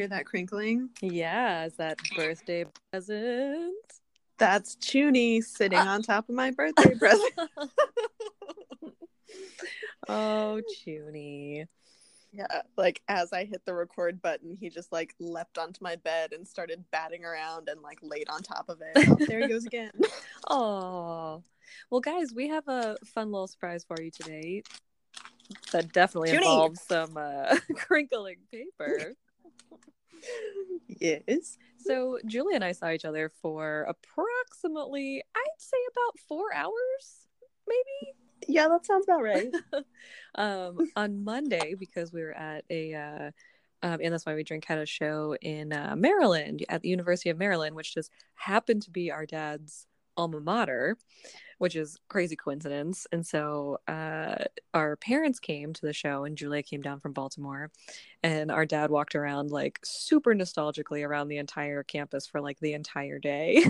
hear that crinkling? Yeah, is that birthday present? That's Chuny sitting on top of my birthday present. oh, Chuny. Yeah, like as I hit the record button, he just like leapt onto my bed and started batting around and like laid on top of it. Oh, there he goes again. Oh, well, guys, we have a fun little surprise for you today. That definitely involves some uh, crinkling paper. Yes. So, Julie and I saw each other for approximately, I'd say, about four hours, maybe. Yeah, that sounds about right. um, on Monday because we were at a, uh, um, and that's why we drink at a show in uh, Maryland at the University of Maryland, which just happened to be our dad's alma mater, which is crazy coincidence. And so uh, our parents came to the show, and Julia came down from Baltimore, and our dad walked around like super nostalgically around the entire campus for like the entire day.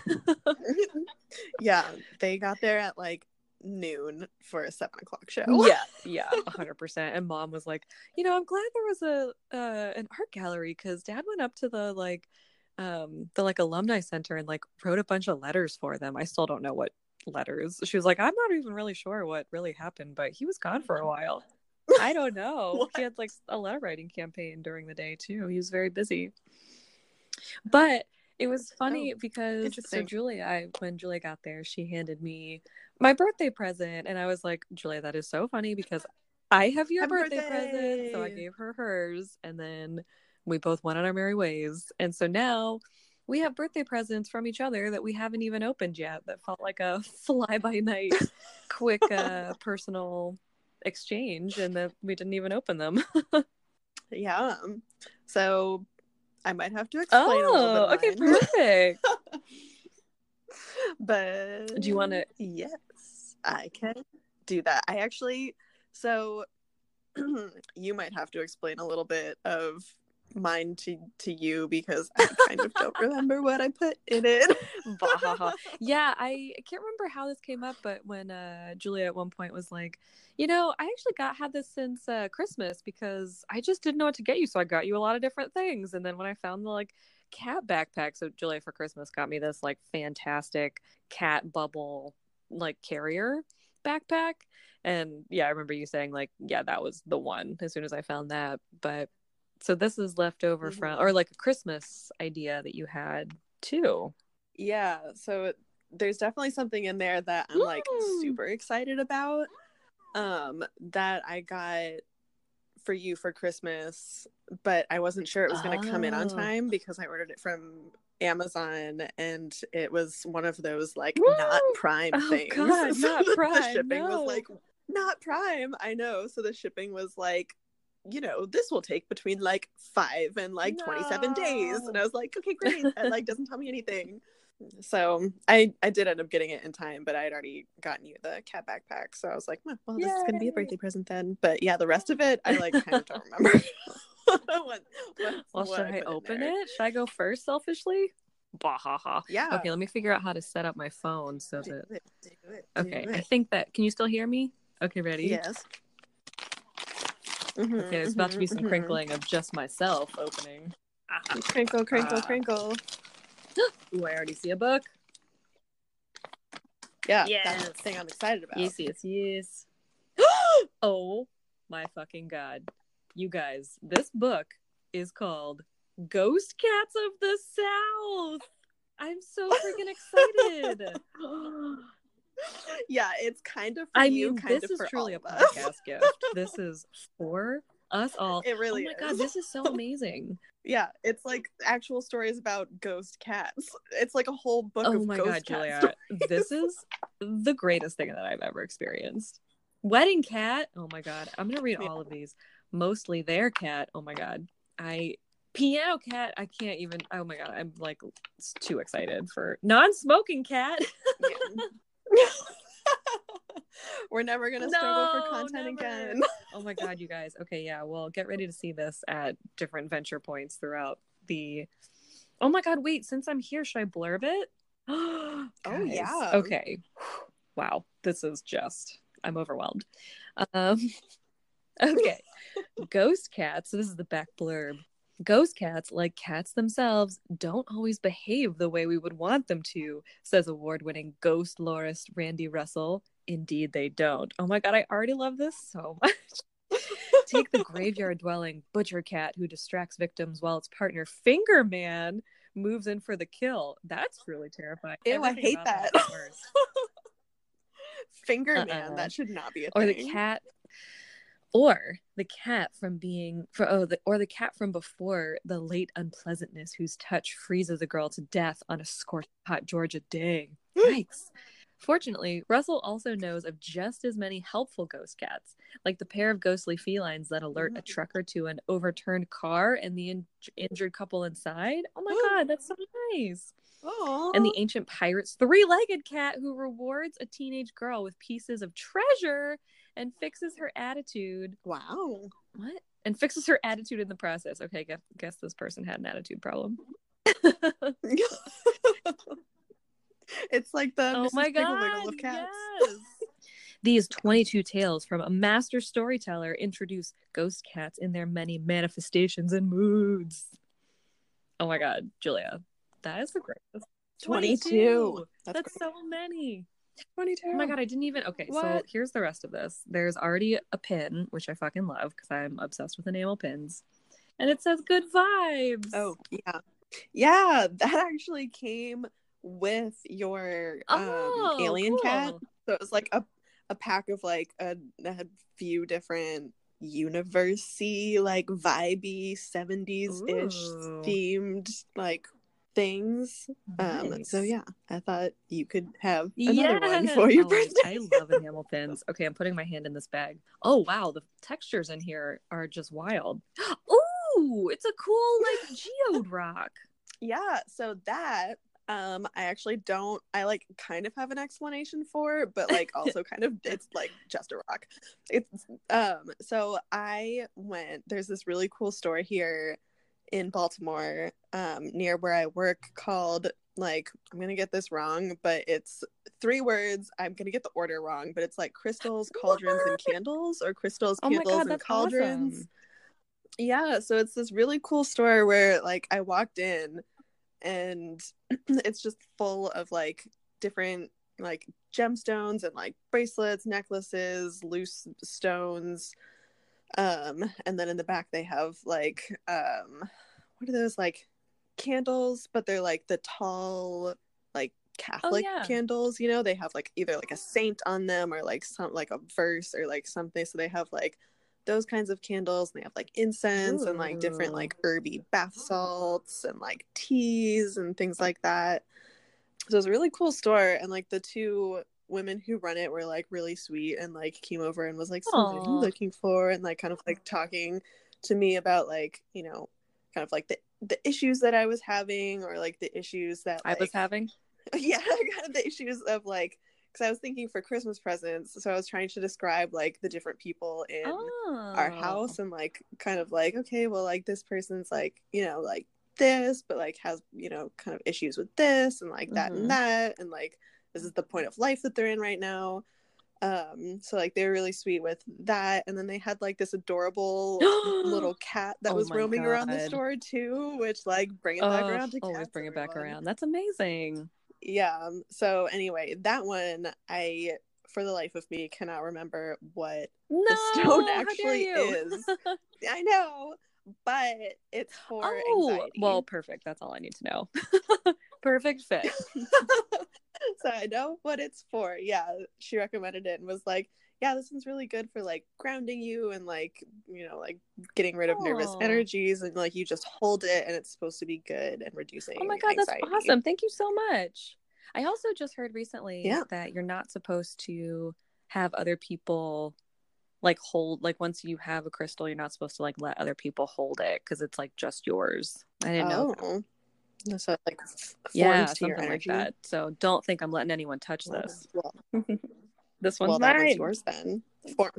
yeah, they got there at like noon for a seven o'clock show. yeah yeah 100% and mom was like you know i'm glad there was a uh, an art gallery because dad went up to the like um the like alumni center and like wrote a bunch of letters for them i still don't know what letters. She was like i'm not even really sure what really happened but he was gone for a while. I don't know. He had like a letter writing campaign during the day too. He was very busy. But it was funny Oh, because so. Julia, I when Julia got there, she handed me my birthday present, and I was like, Julia, that is so funny because I have your Happy birthday, present, so I gave her hers, and then we both went on our merry ways, and so now we have birthday presents from each other that we haven't even opened yet. That felt like a fly by night, quick, uh, personal exchange, and that we didn't even open them. Yeah. So I might have to explain a little bit. oh, okay, perfect. but Do you wanna- Yes, I can do that. I actually so you might have to explain a little bit of mine to to you because I kind of don't remember what I put in it. Yeah, I can't remember how this came up, but when uh, Julia at one point was like, you know, I actually got had this since uh, Christmas because I just didn't know what to get you, so I got you a lot of different things. And then when I found the like cat backpack, so Julia for Christmas got me this like fantastic cat bubble like carrier backpack. And yeah, I remember you saying like, yeah, that was the one as soon as I found that. But so this is left over from Mhm. or like a Christmas idea that you had too. yeah, so there's definitely something in there that I'm like super excited about. Um, that I got for you for Christmas, but I wasn't sure it was going to come in on Oh. time because I ordered it from Amazon and it was one of those like Woo! not prime Oh, things. God, not the Prime, shipping no. was like not prime. I know. So the shipping was like, you know, this will take between like five and like 27 days. And I was like, okay, great. That like doesn't tell me anything. So I I did end up getting it in time, but I had already gotten you the cat backpack. So I was like, well, well this is gonna be a birthday present then. But yeah, the rest of it I like kind of don't remember. what, what- Well, what should I in open it? Should I go first selfishly? Bahaha. Yeah. Okay, let me figure out how to set up my phone so Do that. it, do it, do Okay, I think that. Can you still hear me? Okay, ready? Yes. Mhm, Okay, there's about to be mhm, some mhm. crinkling of just myself opening. Ah. Crinkle, crinkle, Ah. crinkle. Ooh, I already see a book. Yeah, Yes. that's the thing I'm excited about. Yes, yes, yes. oh my fucking god. You guys, this book is called Ghost Cats of the South. I'm so freaking excited. yeah, it's kind of for I you, mean, this is truly a all of us. podcast gift. This is for us all. It really oh my is. god, this is so amazing. Yeah, it's like actual stories about ghost cats. It's like a whole book oh of my ghost god, Julia. This is the greatest thing that I've ever experienced. Wedding cat. Oh my god. I'm gonna read Yeah. all of these. Mostly their cat. Oh my god. I piano cat. I can't even. Oh my god. I'm like too excited for non-smoking cat. Yeah. We're never gonna struggle for content never. again. oh my god, you guys. Okay, yeah. Well, get ready to see this at different venture points throughout the. Oh my god, wait. Since I'm here, should I blurb it? oh yeah. Okay. Wow, this is just. I'm overwhelmed. Um. Okay. Ghost cats. So this is the back blurb. Ghost cats, like cats themselves, don't always behave the way we would want them to, says award winning ghost lorist Randy Russell. Indeed, they don't. Oh my god, I already love this so much. Take the graveyard dwelling butcher cat who distracts victims while its partner Finger Man moves in for the kill. That's really terrifying. Ew, I hate that. that. Finger Uh-uh. man, that uh-uh. should not be a thing. or the cat or the cat from being for oh the or the cat from before the late unpleasantness whose touch freezes a girl to death on a scorched hot Georgia day. Yikes. Fortunately, Russell also knows of just as many helpful ghost cats, like the pair of ghostly felines that alert a trucker to an overturned car and the in- injured couple inside. Oh my god, that's so nice Aw. and the ancient pirate's three-legged cat who rewards a teenage girl with pieces of treasure and fixes her attitude. Wow. what? And fixes her attitude in the process. Okay guess, guess this person had an attitude problem. It's like the oh Mrs. my god of cats. yes. These 22 tales from a master storyteller introduce ghost cats in their many manifestations and moods. Oh my god julia that is the greatest. 22. That's, that's so many 22. Oh my god, I didn't even. Okay, so here's the rest of this. There's already a pin, which I fucking love because I'm obsessed with enamel pins, and it says "good vibes." Oh, yeah. Yeah, that actually came with your um, Oh, alien cat. So it was like a, a pack of like a, a few different university like vibey 70s ish themed like things. Um so yeah, I thought you could have another one for your Oh, birthday. I love enamel pins. Okay, I'm putting my hand in this bag. Oh wow, the textures in here are just wild. Ooh, it's a cool like geode rock. yeah so that um i actually don't i like kind of have an explanation for but like also kind of it's like just a rock it's um so i went there's this really cool store here in baltimore um near where i work called like i'm gonna get this wrong but it's three words. I'm gonna get the order wrong but it's like crystals cauldrons and candles or crystals Oh candles God, and cauldrons awesome. yeah so it's this really cool store where like i walked in and it's just full of like different like gemstones and like bracelets necklaces loose stones. Um and then in the back they have like um what are those like candles but they're like the tall like oh, catholic yeah. candles you know? They have like either like a saint on them or like some like a verse or like something. So they have like those kinds of candles and they have like incense and like different like herby bath salts and like teas and things like that. So it's a really cool store and like the two women who run it were like really sweet and like came over and was like so what are you looking for? and like kind of like talking to me about like you know kind of like the the issues that I was having or like the issues that I was having. yeah kind of the issues of like because I was thinking for Christmas presents so I was trying to describe like the different people in Oh. our house and like kind of like okay well like this person's like you know like this but like has you know kind of issues with this and like that Mhm. and that and like this is the point of life that they're in right now um so like they were really sweet with that and then they had like this adorable little cat that Oh was roaming around the store too which like bring it back around to always bring it back around. That's amazing. yeah um, so anyway that one i for the life of me cannot remember what No, stone actually is. I know, but it's for oh, anxiety. well, perfect. That's all I need to know. perfect fit. So I know what it's for. Yeah, she recommended it and was like, "Yeah, this one's really good for like grounding you and like you know like getting rid of nervous energies and like you just hold it and it's supposed to be good and reducing." Oh my god, that's awesome. Thank you so much. I also just heard recently Yeah. that you're not supposed to have other people like hold like once you have a crystal, you're not supposed to like let other people hold it because it's like just yours. I didn't know. that. Oh. So like Yeah, to your something like that. So don't think I'm letting anyone touch this. well, This one's well, that mine. one's yours then. Form,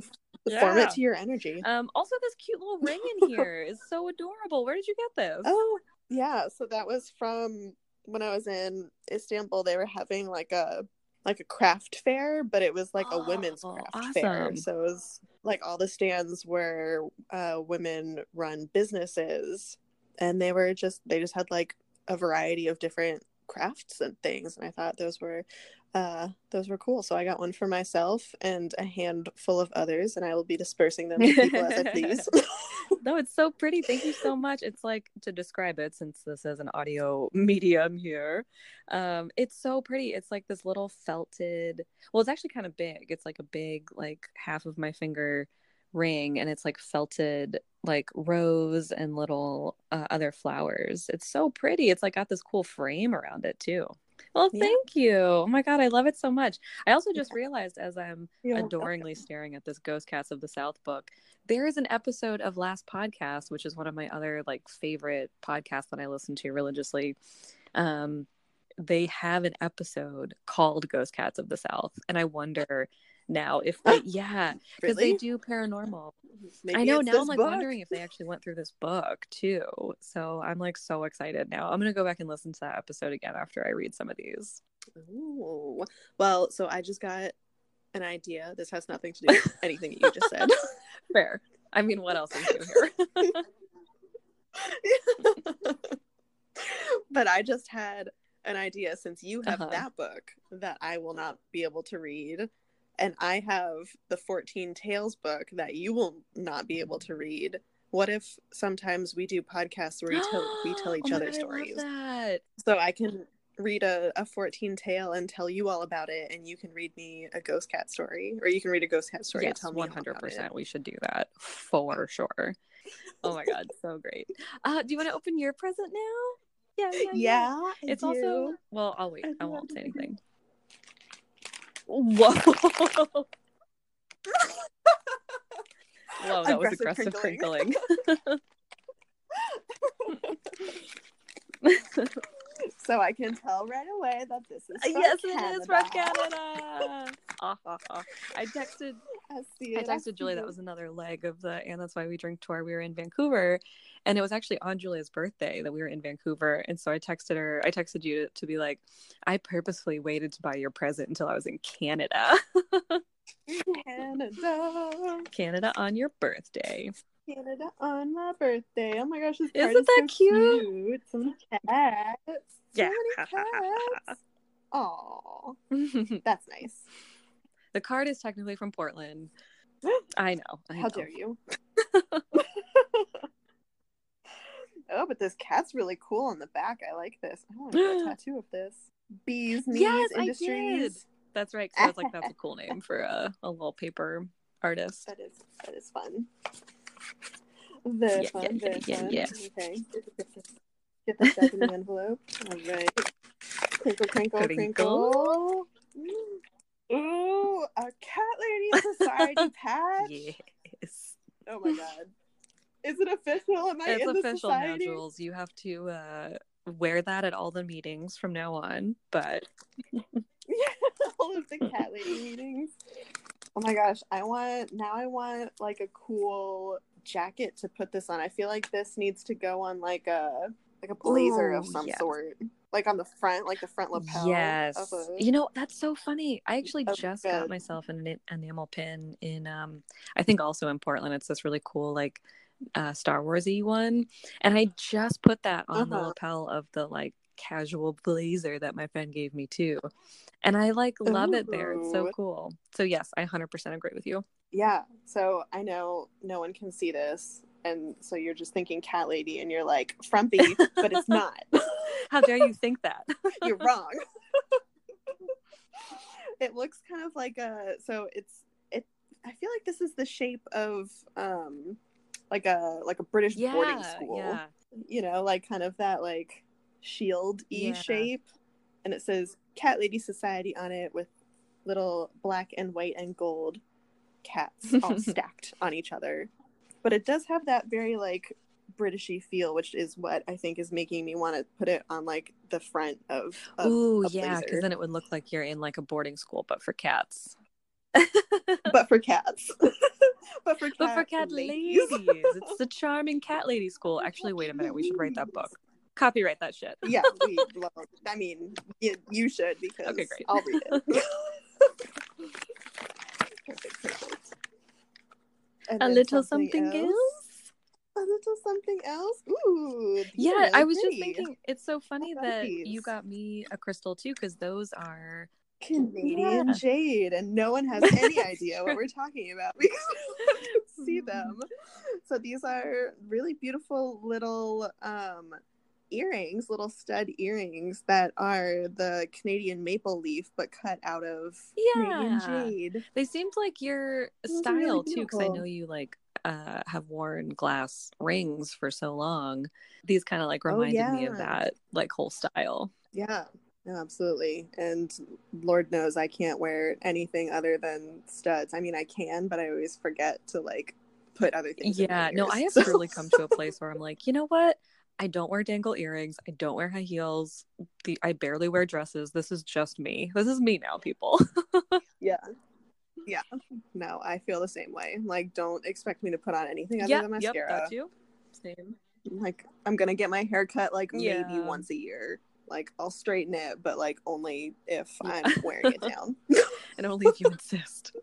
form it to your energy. Um, also, this cute little ring in here is so adorable. Where did you get this? Oh, yeah. So that was from when I was in Istanbul. They were having like a like a craft fair, but it was like a women's Oh, craft fair. So it was like all the stands where uh, women run businesses, and they were just they just had like a variety of different crafts and things, and I thought those were uh those were cool so i got one for myself and a handful of others and i will be dispersing them to people as i please no, it's so pretty. Thank you so much. It's like to describe it since this is an audio medium here. Um, it's so pretty. It's like this little felted. Well, it's actually kind of big. It's like a big, like half of my finger ring, and it's like felted, like rose and little uh, other flowers. It's so pretty. It's like got this cool frame around it too. Well, Yeah. thank you. Oh my god, I love it so much. I also just realized as I'm You're adoringly staring at this Ghost Cats of the South book. There is an episode of Last Podcast, which is one of my other like favorite podcasts that I listen to religiously. Um, they have an episode called Ghost Cats of the South, and I wonder now if they, yeah, because Really? they do paranormal. Maybe I know now. I'm like book. wondering if they actually went through this book too. So I'm like so excited now. I'm gonna go back and listen to that episode again after I read some of these. Ooh. Well, so I just got an idea. This has nothing to do with anything you just said. Fair. I mean, what else is new here? but I just had an idea since you have Uh-huh. that book that I will not be able to read. And I have the 14 Tales book that you will not be able to read. What if sometimes we do podcasts where we tell, we tell each Oh other God, I love stories? that. So I can read a, a 14 tale and tell you all about it, and you can read me a ghost cat story, or you can read a ghost cat story and tell me one all hundred about percent. it. We should do that for sure. Oh my god, so great. Uh, do you want to open your present now? Yeah, yeah, Yeah, I It's do. also well. I'll wait. I I won't say I anything. Whoa! Whoa, that was Aggressive aggressive crinkling. crinkling. so I can tell right away that this is yes, Canada. it is from Canada. Ah, ah, ah. I texted I see I texted see Julie. That was another leg of the and that's why we drink tour. We were in Vancouver, and it was actually on Julia's birthday that we were in Vancouver. And so I texted her. I texted you to, to be like, I purposefully waited to buy your present until I was in Canada. Canada, Canada on your birthday. Canada on my birthday. Oh my gosh, this Isn't is that so cute? cute. So many cats. So Yeah. Aw, that's nice. the card is technically from Portland. I know. I How know. dare you? oh, but this cat's really cool on the back. I like this. I want to get a tattoo of this. Bees Knees Yes, I Industries. did. That's right. 'cause I was like, that's a cool name for a, a wallpaper artist. That is that is fun. Very Yeah, fun. yeah, very yeah, fun. yeah. Okay. Get the back in the envelope. All right. Crinkle, crinkle, Crinkle. crinkle. Ooh, a cat lady society patch. Yes. Oh my god. Is it official? Am I it's in the official now, society? Jules. You have to uh, wear that at all the meetings from now on. But yeah, all of the cat lady meetings. Oh my gosh, I want now I want like a cool jacket to put this on. I feel like this needs to go on like a like a blazer of some yes. sort. Like on the front, like the front lapel. yes, a, you know that's so funny. I actually just good. got myself an enamel pin in. Um, I think also in Portland. It's this really cool like uh, Star Warsy one, and I just put that on the Uh-huh. lapel of the like casual blazer that my friend gave me too. And I like love it there. It's so cool. So yes, I 100% agree with you. yeah. So I know no one can see this. And so you're just thinking cat lady and you're like frumpy, but it's not. How dare you think that? You're wrong. it looks kind of like a so it's it I feel like this is the shape of um like a like a British boarding school. yeah. You know, like kind of that like shield e Yeah. shape. And it says Cat Lady Society on it with little black and white and gold cats all stacked on each other. But it does have that very like Britishy feel, which is what I think is making me want to put it on like the front of, of Ooh, a yeah, because then it would look like you're in like a boarding school, but for cats. but for cats. but for cat, but for cat ladies. ladies. it's the charming cat lady school. Actually, wait a minute. We should write that book. Copyright that shit. yeah, we, well, I mean, you, you should because Okay, great. I'll read it. perfect, perfect. And A little something else. A little something else. Ooh. Yeah, really I was just thinking it's so funny that you got me a crystal too, because those are Canadian Yeah. jade, and no one has any idea what we're talking about because see them. So these are really beautiful little um, earrings, little stud earrings that are the Canadian maple leaf, but cut out of Canadian Yeah. jade. they seemed like your style really too, because I know you like uh have worn glass rings for so long. These kind of like Oh, reminded me of that like whole style. Yeah. No, absolutely. And Lord knows I can't wear anything other than studs. I mean, I can, but I always forget to like put other things. Yeah, no, ears. I have So- truly come to a place where I'm like, you know what? I don't wear dangle earrings. I don't wear high heels. The I barely wear dresses. This is just me. This is me now, people. Yeah. Yeah. No, I feel the same way. Like, don't expect me to put on anything other yeah, than yep, mascara. that too. Same. Like, I'm gonna get my hair cut like maybe once a year. Like, I'll straighten it, but like only if Yeah. I'm wearing it down. And only if you insist.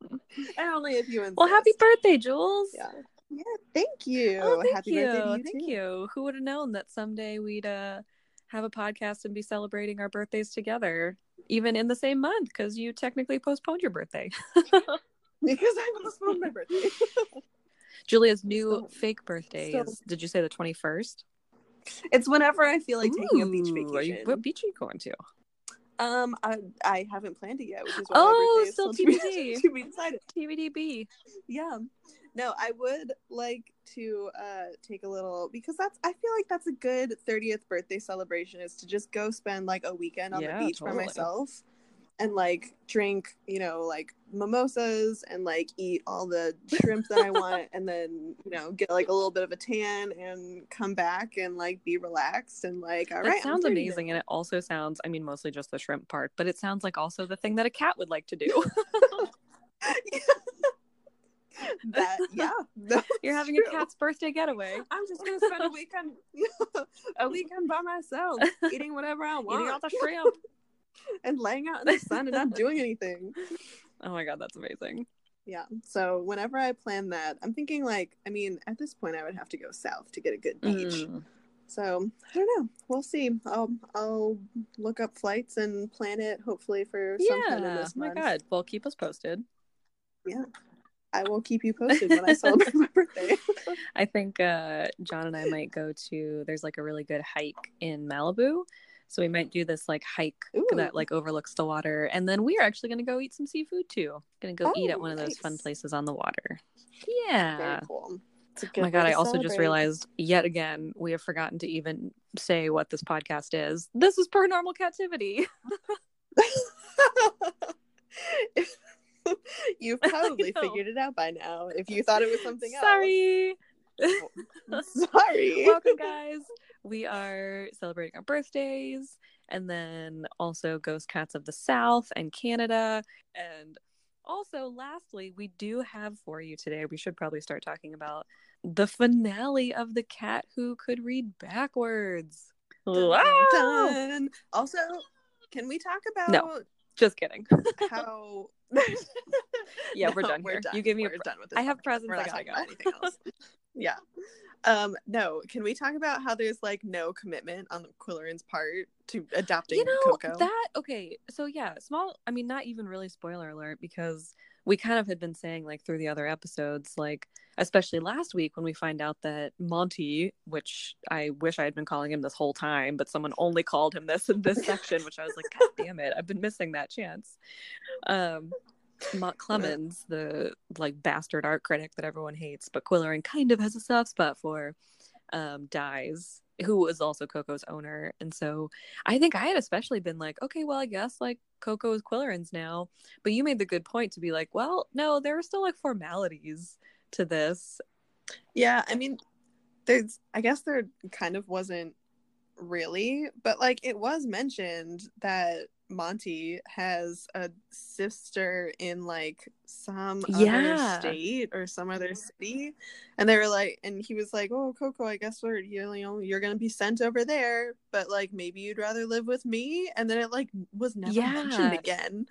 and only if you insist. Well, happy birthday, Jules. Yeah. Yeah. Thank you. Oh, thank happy you. birthday to you thank too. you. Who would have known that someday we'd uh have a podcast and be celebrating our birthdays together, even in the same month, because you technically postponed your birthday. Because I postponed my birthday. Julia's new So- fake birthday so- is. Did you say the twenty first? it's whenever I feel like taking a beach vacation. you, what beach are you going to? Um, I, I haven't planned it yet, which is why Oh, my birthday is still still to be, TBD. to be decided. TBDB. Yeah. No, I would like to uh take a little because that's I feel like that's a good 30th birthday celebration is to just go spend like a weekend on Yeah, the beach totally. by myself and like drink, you know, like mimosas and like eat all the shrimp that I want and then, you know, get like a little bit of a tan and come back and like be relaxed and like all That right. Sounds 30 now. amazing, and it also sounds. I mean, mostly just the shrimp part, but it sounds like also the thing that a cat would like to do. that yeah. You're having true. a cat's birthday getaway. I'm just gonna spend a weekend a weekend by myself, eating whatever I want. Eating all the shrimp. and laying out in the sun and not doing anything. Oh my god, that's amazing. Yeah. So whenever I plan that, I'm thinking like, I mean, at this point I would have to go south to get a good beach. Mm. So I don't know. We'll see. I'll I'll look up flights and plan it hopefully for sometime in Yeah. this Oh my month. god. Well, keep us posted. I will keep you posted when I celebrate my birthday. I think uh, John and I might go to. There's like a really good hike in Malibu, so we might do this like hike Ooh. that like overlooks the water, and then we are actually going to go eat some seafood too. Going to go eat Oh, at one of those fun places on the water. Very Yeah. cool. Oh my god! I also just realized yet again we have forgotten to even say what this podcast is. This is Paranormal Captivity. You've probably figured it out by now. If you thought it was something Sorry. else. Sorry. Sorry. Welcome, guys. We are celebrating our birthdays and then also Ghost Cats of the South and Canada. And also, lastly, we do have for you today, we should probably start talking about the finale of The Cat Who Could Read Backwards. Dun, Wow. dun. Also, can we talk about No. Just kidding. how? Yeah, we're No, done here. You gave me a we're pre- done with this. I have presents. We're I not gotta talking about anything else. yeah. Um. No. Can we talk about how there's like no commitment on Qwilleran's part to adopting you know Coco? that okay so yeah small i mean not even really spoiler alert because we kind of had been saying like through the other episodes like especially last week when we find out that monty which i wish i had been calling him this whole time but someone only called him this in this section which i was like god damn it i've been missing that chance. Um Mont Clemens, the like bastard art critic that everyone hates, but Qwilleran kind of has a soft spot for, um, dies, who was also Coco's owner. And so I think I had especially been like, okay, well, I guess like Coco is Qwilleran's now. But you made the good point to be like, well, no, there are still like formalities to this. Yeah, I mean, there's. I guess there kind of wasn't really, but like it was mentioned that Monty has a sister in like some Yeah. other state or some other city, and they were like, and he was like, "Oh, Coco, I guess we're you know you're gonna be sent over there, but like maybe you'd rather live with me." And then it like was never mentioned again.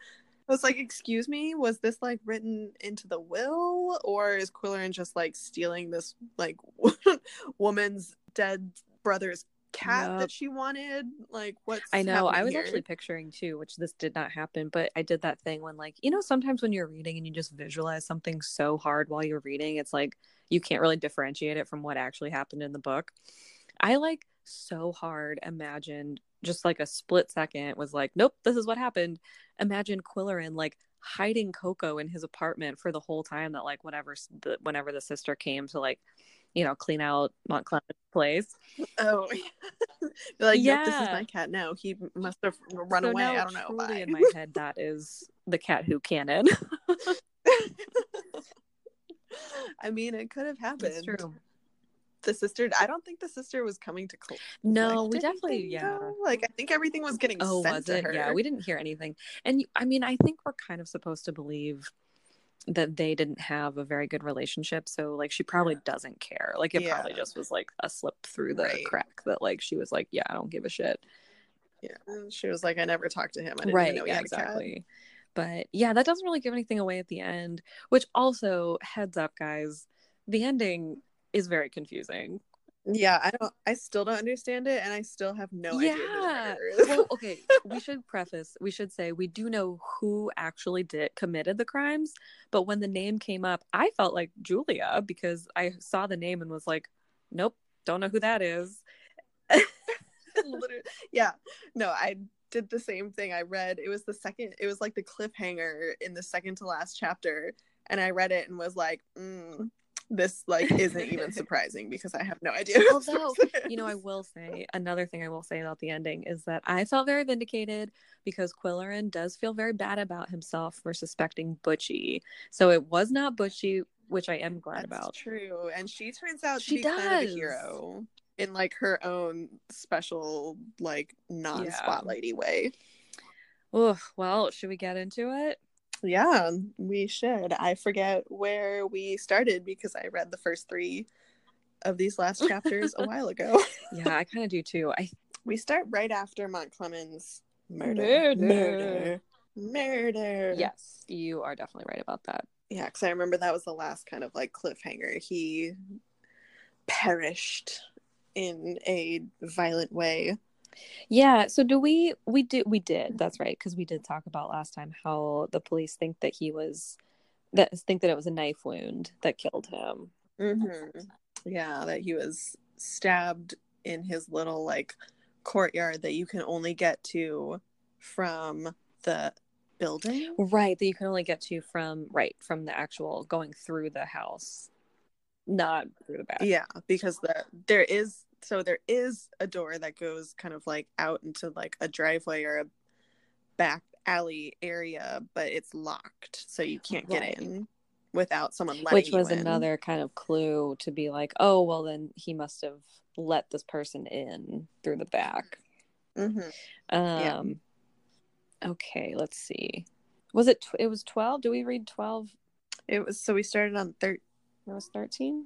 I was like, "Excuse me, was this like written into the will, or is Qwilleran just like stealing this like woman's dead brother's cat Yup. that she wanted? Like, what's I know. I was here? actually picturing too, which this did not happen, but I did that thing when, like, you know, sometimes when you're reading and you just visualize something so hard while you're reading, it's like you can't really differentiate it from what actually happened in the book. I like so hard imagined just like a split second was like, nope, this is what happened. Imagine Qwilleran like hiding Coco in his apartment for the whole time that like whenever the whenever the sister came to like you know clean out Mountclemens's place. Oh, like yep, this is my cat now. He must have run So away. I don't know. Truly in my head, that is the cat who canon. I mean, it could have happened. It's true. The sister. I don't think the sister was coming to collect. No, we anything, definitely yeah. though. Like I think everything was getting Oh, sent was to her. Yeah, we didn't hear anything. And I mean, I think we're kind of supposed to believe that they didn't have a very good relationship. So like she probably doesn't care. Like it probably just was like a slip through the Right. crack that like she was like, yeah, I don't give a shit. Yeah, she was like, I never talked to him. I didn't right know he yeah had a cat. exactly but yeah that doesn't really give anything away at the end which also heads up guys the ending is very confusing Yeah, I don't. I still don't understand it, and I still have no idea. Yeah well okay we should preface we should say we do know who actually did committed the crimes but when the name came up i felt like julia because i saw the name and was like nope don't know who that is Literally, yeah. No, I did the same thing. I read it was the second. It was like the cliffhanger in the second to last chapter, and I read it and was like, mm, "This like isn't even surprising because I have no idea." Although, you know, I will say another thing I will say about the ending is that I felt very vindicated because Qwilleran does feel very bad about himself for suspecting Butchy. So it was not Butchy, which I am glad That's about. true, and she turns out to She be kind of a hero in like her own special, like non-spotlighty way. Oof, well, should we get into it? Yeah, we should. I forget where we started because I read the first three of these last chapters a while ago. Yeah, I kind of do too. I We start right after Mountclemens' murder. Murder. Murder. Murder. yes, you are definitely right about that. Yeah, because I remember that was the last kind of like cliffhanger. He perished in a violent way. Yeah, so do we we did we did. That's right because we did talk about last time how the police think that he was that think that it was a knife wound that killed him. Mm-hmm. Yeah, that he was stabbed in his little like courtyard that you can only get to from the building. Right, that you can only get to from right from the actual going through the house, not through the back. Yeah, because the there is so there is a door that goes kind of like out into like a driveway or a back alley area, but it's locked, so you can't get Right. in without someone letting you. which was another kind of clue to be like, oh well, then he must have let this person in through the back. Mhm. Um, okay, let's see. Was it? Tw- it was twelve. Do we read twelve? It was so we started on thirteen. It was thirteen.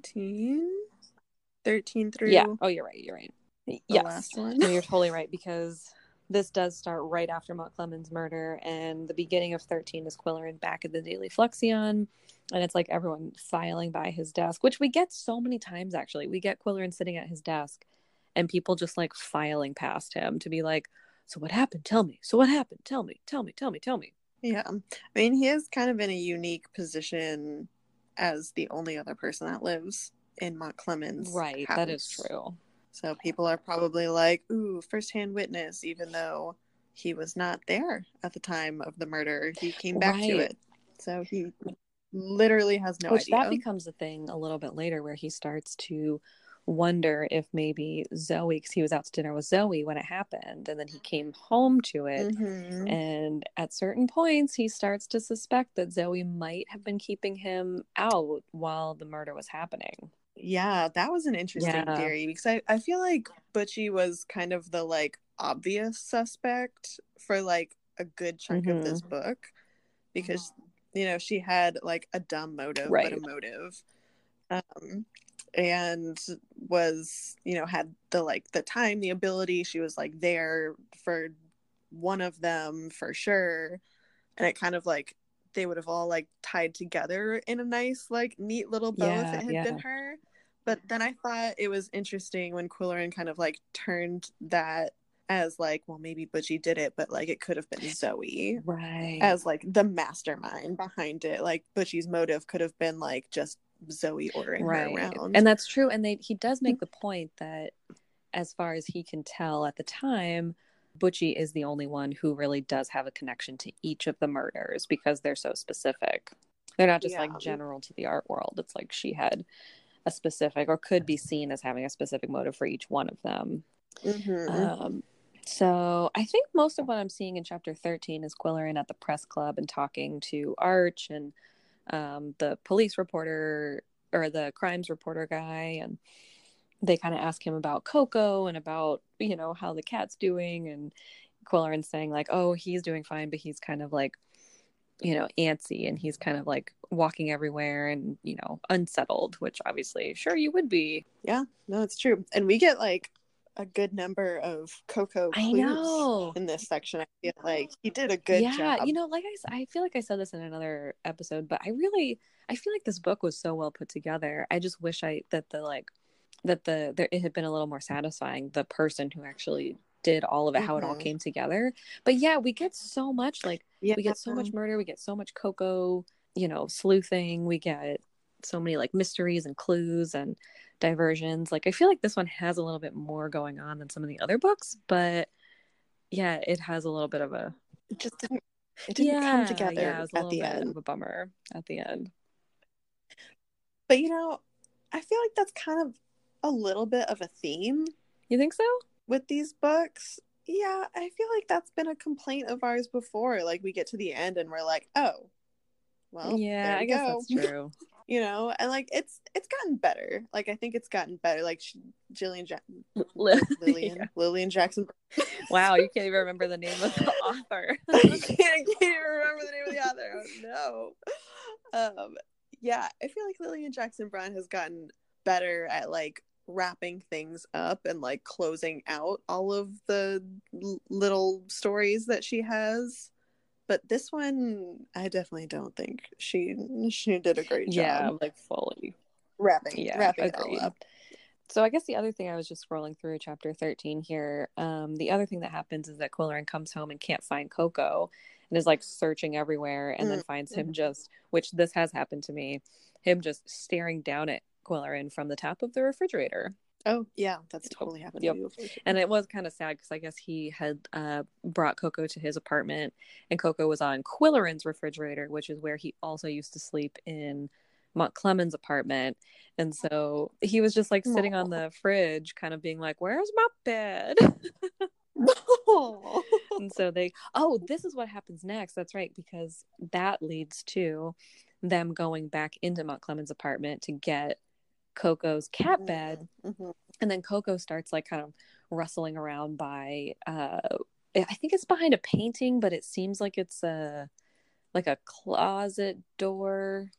13, 13 through Yeah. Oh, you're right. You're right. yes. last one. No, you're totally right because this does start right after Mountclemens' murder, and the beginning of 13 is Qwilleran back at the Daily Fluxion, and it's like everyone filing by his desk, which we get so many times actually. We get Qwilleran sitting at his desk, and people just like filing past him to be like, "So what happened? Tell me. So what happened? Tell me. Tell me. Tell me. Tell me." Yeah. I mean, he is kind of in a unique position as the only other person that lives in Mountclemens. Right. That is true. So people are probably like, ooh, firsthand witness, even though he was not there at the time of the murder. He came back to it. So he literally has no Which idea. that becomes a thing a little bit later where he starts to wonder if maybe Zoe, because he was out to dinner with Zoe when it happened, and then he came home to it. Mhm. And at certain points, he starts to suspect that Zoe might have been keeping him out while the murder was happening. Yeah, that was an interesting Yeah. theory because I, I feel like Butchy was kind of the like obvious suspect for like a good chunk of this Mm-hmm. book because you know she had like a dumb motive Right. but a motive um and was you know had the like the time the ability she was like there for one of them for sure and it kind of like they would have all like tied together in a nice like neat little bow if it had yeah. been her but then i thought it was interesting when Qwilleran kind of like turned that as like well maybe butchy did it but like it could have been zoe Right. as like the mastermind behind it like butchy's motive could have been like just zoe ordering right. her around And that's true. And they he does make mm-hmm. the point that as far as he can tell at the time, Butchy is the only one who really does have a connection to each of the murders because they're so specific. They're not just Yeah. like general to the art world. It's like she had a specific or could be seen as having a specific motive for each one of them. Mhm. Um, so I think most of what I'm seeing in chapter 13 is Qwilleran at the press club and talking to Arch and um, the police reporter or the crimes reporter guy. And they kind of ask him about Coco and about, you know, how the cat's doing. And Qwilleran's saying, like, oh, he's doing fine, but he's kind of like, you know, antsy and he's kind of like walking everywhere and, you know, unsettled, which obviously, sure, you would be. yeah no it's true and we get like a good number of coco clues in this section i feel like he did a good yeah, job Yeah, you know, like I, I feel like I said this in another episode, but I really, I feel like this book was so well put together. I just wish I that the like, that the there it had been a little more satisfying. The person who actually did all of it, how it all Mhm. came together. But yeah, we get so much like yeah we get so much murder, we get so much Coco, you know, sleuthing. We get so many like mysteries and clues and diversions. Like I feel like this one has a little bit more going on than some of the other books, but yeah, it has a little bit of a it just didn't it didn't come together yeah, it was a at the bit end of a bummer at the end. but you know i feel like that's kind of a little bit of a theme You think so? with these books yeah i feel like that's been a complaint of ours before like we get to the end and we're like oh well yeah, I guess go. that's true. you know and like it's it's gotten better like i think it's gotten better like she, jillian ja- Li- lilian Yeah. lilian jackson Wow, you can't even remember the name of the author. I can't, I can't even remember the name of the author oh no um yeah i feel like lilian jackson braun has gotten better at like wrapping things up and like closing out all of the l- little stories that she has but this one i definitely don't think she she did a great job. yeah, like fully. wrapping Yeah, wrapping agreed. it all up So I guess the other thing I was just scrolling through chapter 13 here. Um, the other thing that happens is that Qwilleran comes home and can't find Coco and is like searching everywhere and then Mm, finds him just, which this has happened to me, him just staring down at Qwilleran from the top of the refrigerator. oh yeah that's totally happened Yep. And it was kind of sad because I guess he had uh, brought Coco to his apartment, and Coco was on Qwilleran's refrigerator, which is where he also used to sleep in Mountclemens' apartment. And so he was just like sitting on the fridge, kind of being like, "Where's my bed?" And so they, oh, this is what happens next. That's right, because that leads to them going back into Mountclemens' apartment to get Coco's cat bed Mhm. and then coco starts like kind of rustling around by uh i think it's behind a painting but it seems like it's a like a closet door.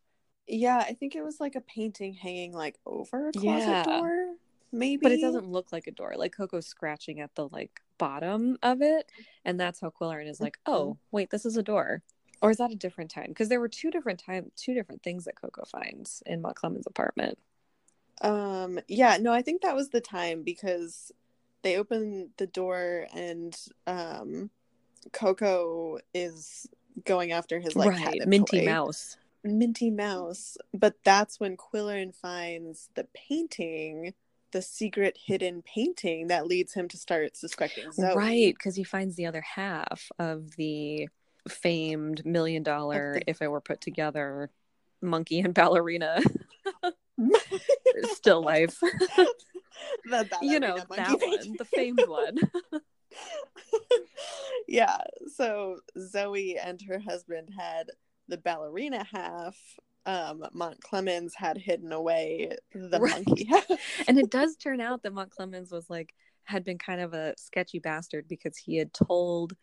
Yeah, I think it was like a painting hanging like over a closet Yeah. door, maybe. but it doesn't look like a door. Like coco's scratching at the like bottom of it and that's how qwilleran is like oh wait this is a door. Or is that a different time? Because there were two different time two different things that coco finds in Mountclemens' apartment Um, yeah, no, I think that was the time because they open the door and um, Coco is going after his like right minty toy. mouse Minty Mouse. But that's when Qwilleran finds the painting, the secret hidden painting that leads him to start suspecting Zoe. Right, because he finds the other half of the famed million dollar, the- if it were put together, monkey and ballerina still life. the you know, that one, the famed one. yeah. So Zoe and her husband had the ballerina half. Um, Mountclemens had hidden away the Right. monkey half. and it does turn out that Mountclemens was like, had been kind of a sketchy bastard because he had told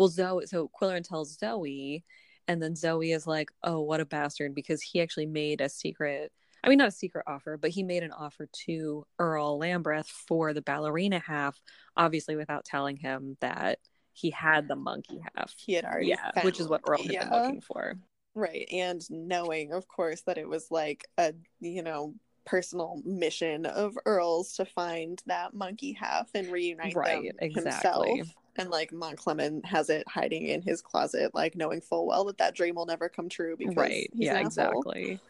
well, Zoe, so Qwilleran tells Zoe, and then Zoe is like, oh, what a bastard, because he actually made a secret. I mean, not a secret offer, but he made an offer to Earl Lambreth for the ballerina half, obviously without telling him that he had the monkey half. He had already, yeah, which is what Earl had yeah. been looking for. Right. And knowing, of course, that it was like a, you know, personal mission of Earl's to find that monkey half and reunite Right, them exactly. himself. And like Mountclemens has it hiding in his closet, like knowing full well that that dream will never come true because right he's yeah exactly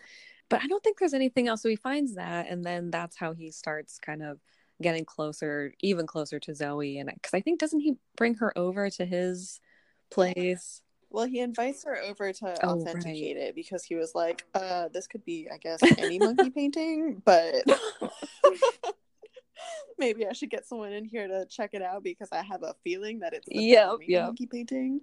but i don't think there's anything else so he finds that and then that's how he starts kind of getting closer even closer to zoe and because i think doesn't he bring her over to his place Well, he invites her over to Oh, authenticate it because he was like, uh, this could be, I guess, any monkey painting, but maybe I should get someone in here to check it out because I have a feeling that it's yeah, yep. monkey painting.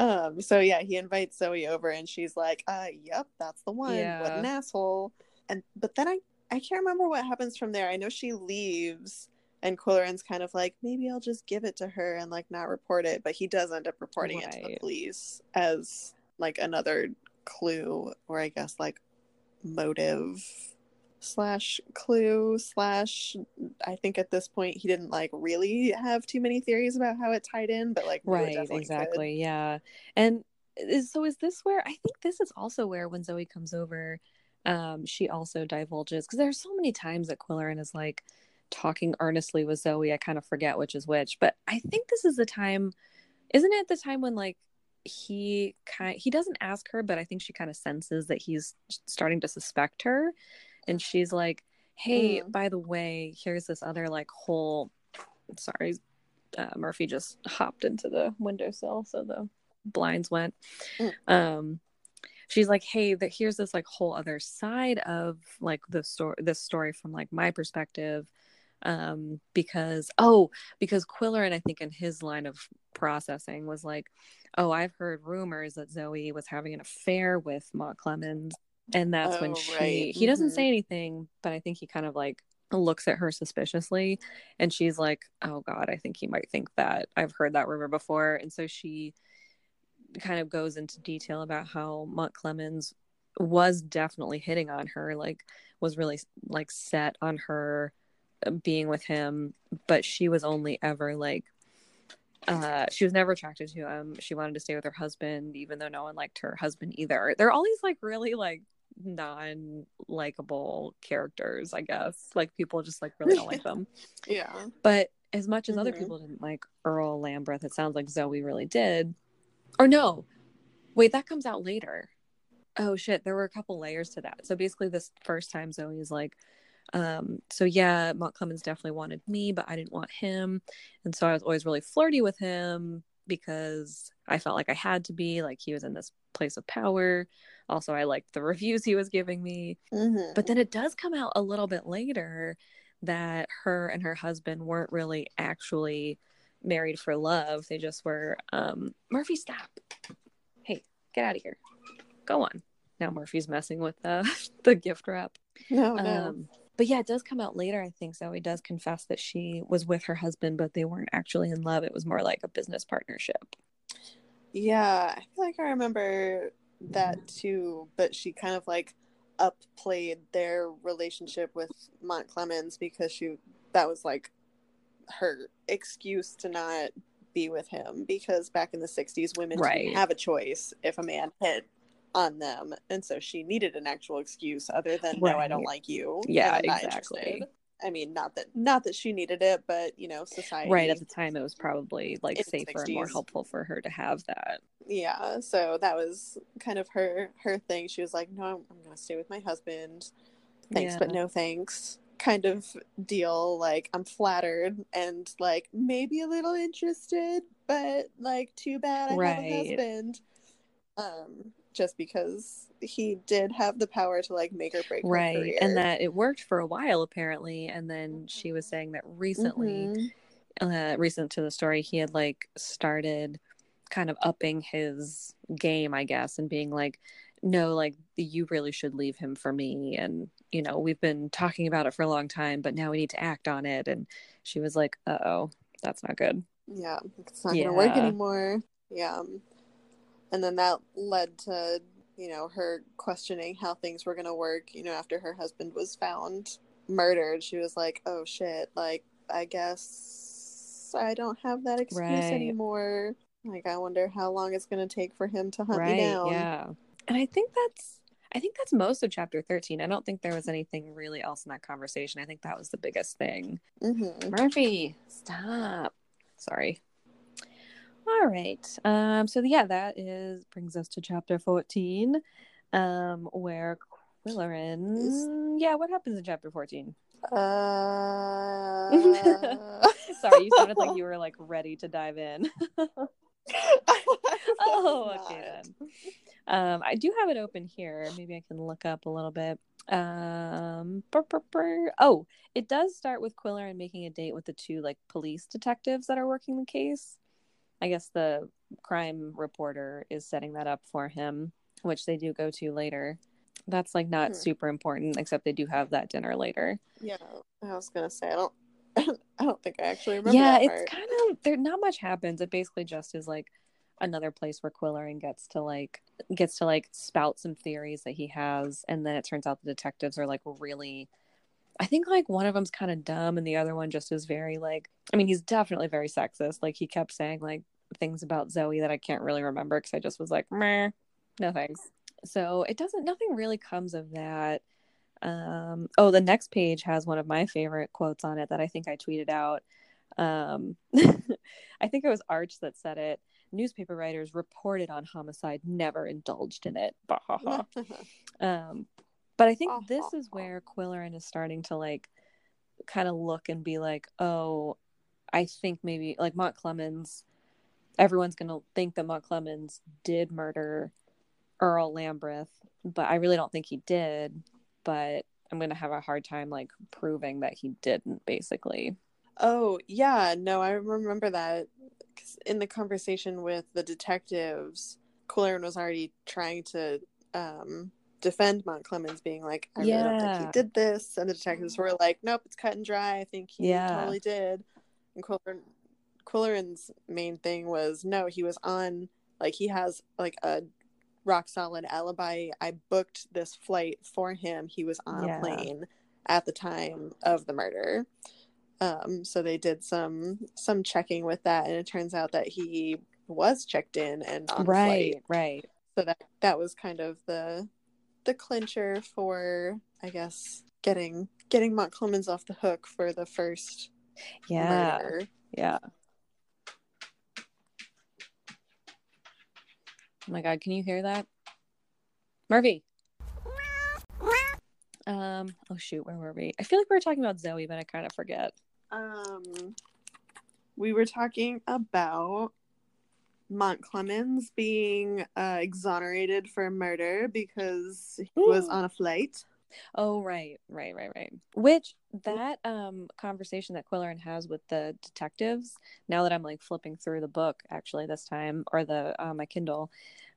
Um, so yeah, he invites Zoe over and she's like, uh, yep, that's the one. What an asshole. And but then I I can't remember what happens from there. I know she leaves and Qwilleran's kind of like, maybe I'll just give it to her and like not report it, but he does end up reporting it to the police as like another clue or I guess like motive slash clue slash I think at this point he didn't like really have too many theories about how it tied in, but like right definitely could. exactly yeah and is, so is this where i think this is also where when zoe comes over um she also divulges because there's so many times that qwilleran is like talking earnestly with zoe i kind of forget which is which but i think this is the time isn't it the time when like he kind he doesn't ask her but i think she kind of senses that he's starting to suspect her and she's like hey Mm. by the way here's this other like whole sorry uh, murphy just hopped into the windowsill so the blinds went Mm. um she's like hey that here's this like whole other side of like the story this story from like my perspective um because oh because qwilleran i think in his line of processing was like oh i've heard rumors that zoe was having an affair with mountclemens and that's when Oh, she right. he doesn't Mhm. say anything but i think he kind of like looks at her suspiciously and she's like oh god i think he might think that i've heard that rumor before and so she kind of goes into detail about how mountclemens was definitely hitting on her like was really like set on her uh, being with him but she was only ever like uh she was never attracted to him. She wanted to stay with her husband even though no one liked her husband either. They're all these like really like non likable characters i guess. Like people just like really don't like them. Yeah. but as much as other Mhm. people didn't like earl lambreth it sounds like zoe really did. Or no. Wait that comes out later. Oh shit. There were a couple layers to that. So basically this first time zoe is like um so yeah mountclemens definitely wanted me but i didn't want him and so i was always really flirty with him because i felt like i had to be like he was in this place of power also i liked the reviews he was giving me Mhm. but then it does come out a little bit later that her and her husband weren't really actually married for love. They just were um Murphy stop. Hey, get out of here. Go on. Now Murphy's messing with the the gift wrap. no, no. Um but yeah, it does come out later. I think Zoe does confess that she was with her husband, but they weren't actually in love. It was more like a business partnership. Yeah, I feel like I remember that too, but she kind of like upplayed their relationship with Mountclemens because she that was like her excuse to not be with him because back in the 60s women Right. didn't have a choice if a man hit on them. And so she needed an actual excuse other than no I don't like you. Yeah, exactly. I mean not that not that she needed it but you know society Right at the time, it was probably like safer and more helpful for her to have that. yeah so that was kind of her her thing. She was like no i'm, I'm gonna stay with my husband. Thanks but no thanks kind of deal. Like i'm flattered and like maybe a little interested but like too bad i have a husband. Um just because he did have the power to like make or break right and that it worked for a while apparently and then she was saying that recently Mhm. uh recent to the story he had like started kind of upping his game i guess and being like no like you really should leave him for me and you know we've been talking about it for a long time but now we need to act on it and she was like uh-oh that's not good. Yeah, it's not gonna work anymore. Yeah, and then that led to you know her questioning how things were gonna work. You know, after her husband was found murdered, she was like, "Oh shit! Like, I guess I don't have that excuse Right. anymore." Like, I wonder how long it's gonna take for him to hunt right. me down. Yeah. And I think that's I think that's most of chapter 13. I don't think there was anything really else in that conversation. I think that was the biggest thing. hmm Murphy, stop. Sorry. All right. Um so yeah, that is brings us to chapter 14 um where Qwilleran Yeah, what happens in chapter 14? Uh... Sorry, you sounded like you were like ready to dive in. oh, okay then. Um, I do have it open here. Maybe I can look up a little bit. Um, brr, brr, brr. oh, it does start with Qwilleran making a date with the two like police detectives that are working the case. I guess the crime reporter is setting that up for him, which they do go to later. That's like not Hmm. super important, except they do have that dinner later. Yeah, I was gonna say I don't. I don't think I actually remember. yeah, it's kind of there. Not much happens. It basically just is like another place where Qwilleran gets to like gets to like spout some theories that he has, and then it turns out the detectives are like really. I think like one of them's kind of dumb, and the other one just is very like. I mean, he's definitely very sexist. Like he kept saying like things about Zoe that I can't really remember because I just was like, meh, no thanks. So it doesn't. Nothing really comes of that. Um, oh, the next page has one of my favorite quotes on it that I think I tweeted out. Um, I think it was Arch that said it. Newspaper writers reported on homicide, never indulged in it. Bah, ha, ha. um, but I think this is where Qwilleran is starting to like kind of look and be like, oh, I think maybe like Mountclemens, everyone's gonna think that Mountclemens did murder Earl Lambreth, but I really don't think he did. But I'm gonna have a hard time like proving that he didn't, basically. oh yeah, no, I remember that 'cause in the conversation with the detectives, Qwilleran was already trying to um, defend Mountclemens, being like, "I really don't think he did this," and the detectives were like, "Nope, it's cut and dry. I think he Yeah. totally did." And Qwilleran, Qwilleran's main thing was, no, he was on like he has like a rock solid alibi. I booked this flight for him. He was on Yeah. a plane at the time of the murder. Um, so they did some some checking with that, and it turns out that he was checked in and on right, flight. right. So that that was kind of the the clincher for, I guess, getting getting Mountclemens off the hook for the first Yeah, murder. yeah. Oh my god, can you hear that? Murphy. Um, oh shoot, where were we? I feel like we were talking about Zoe, but I kind of forget. Um, we were talking about Mountclemens being uh, exonerated for murder because he was on a flight. Oh, right, right, right, right. Which that um conversation that Qwilleran has with the detectives, now that I'm like flipping through the book actually this time or the uh, my Kindle,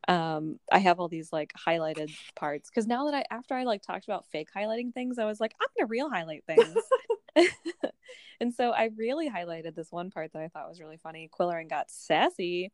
um I have all these like highlighted parts because now that I after I like talked about fake highlighting things, I was like I'm gonna real highlight things. and so I really highlighted this one part that I thought was really funny. Qwilleran got sassy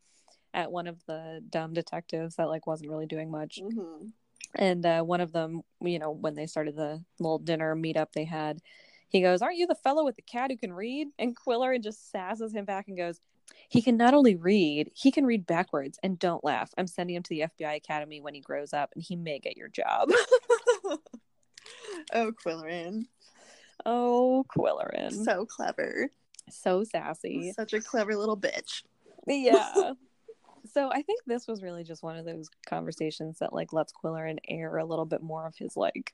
at one of the dumb detectives that like wasn't really doing much Mm-hmm. And uh, one of them you know when they started the little dinner meetup they had he goes aren't you the fellow with the cat who can read? And qwilleran just sasses him back and goes he can not only read he can read backwards. And don't laugh. I'm sending him to the fbi academy when he grows up and he may get your job. Oh, Qwilleran. oh qwilleran so, clever. So sassy. Such a clever little bitch. yeah so i think this was really just one of those conversations that like lets qwilleran air a little bit more of his like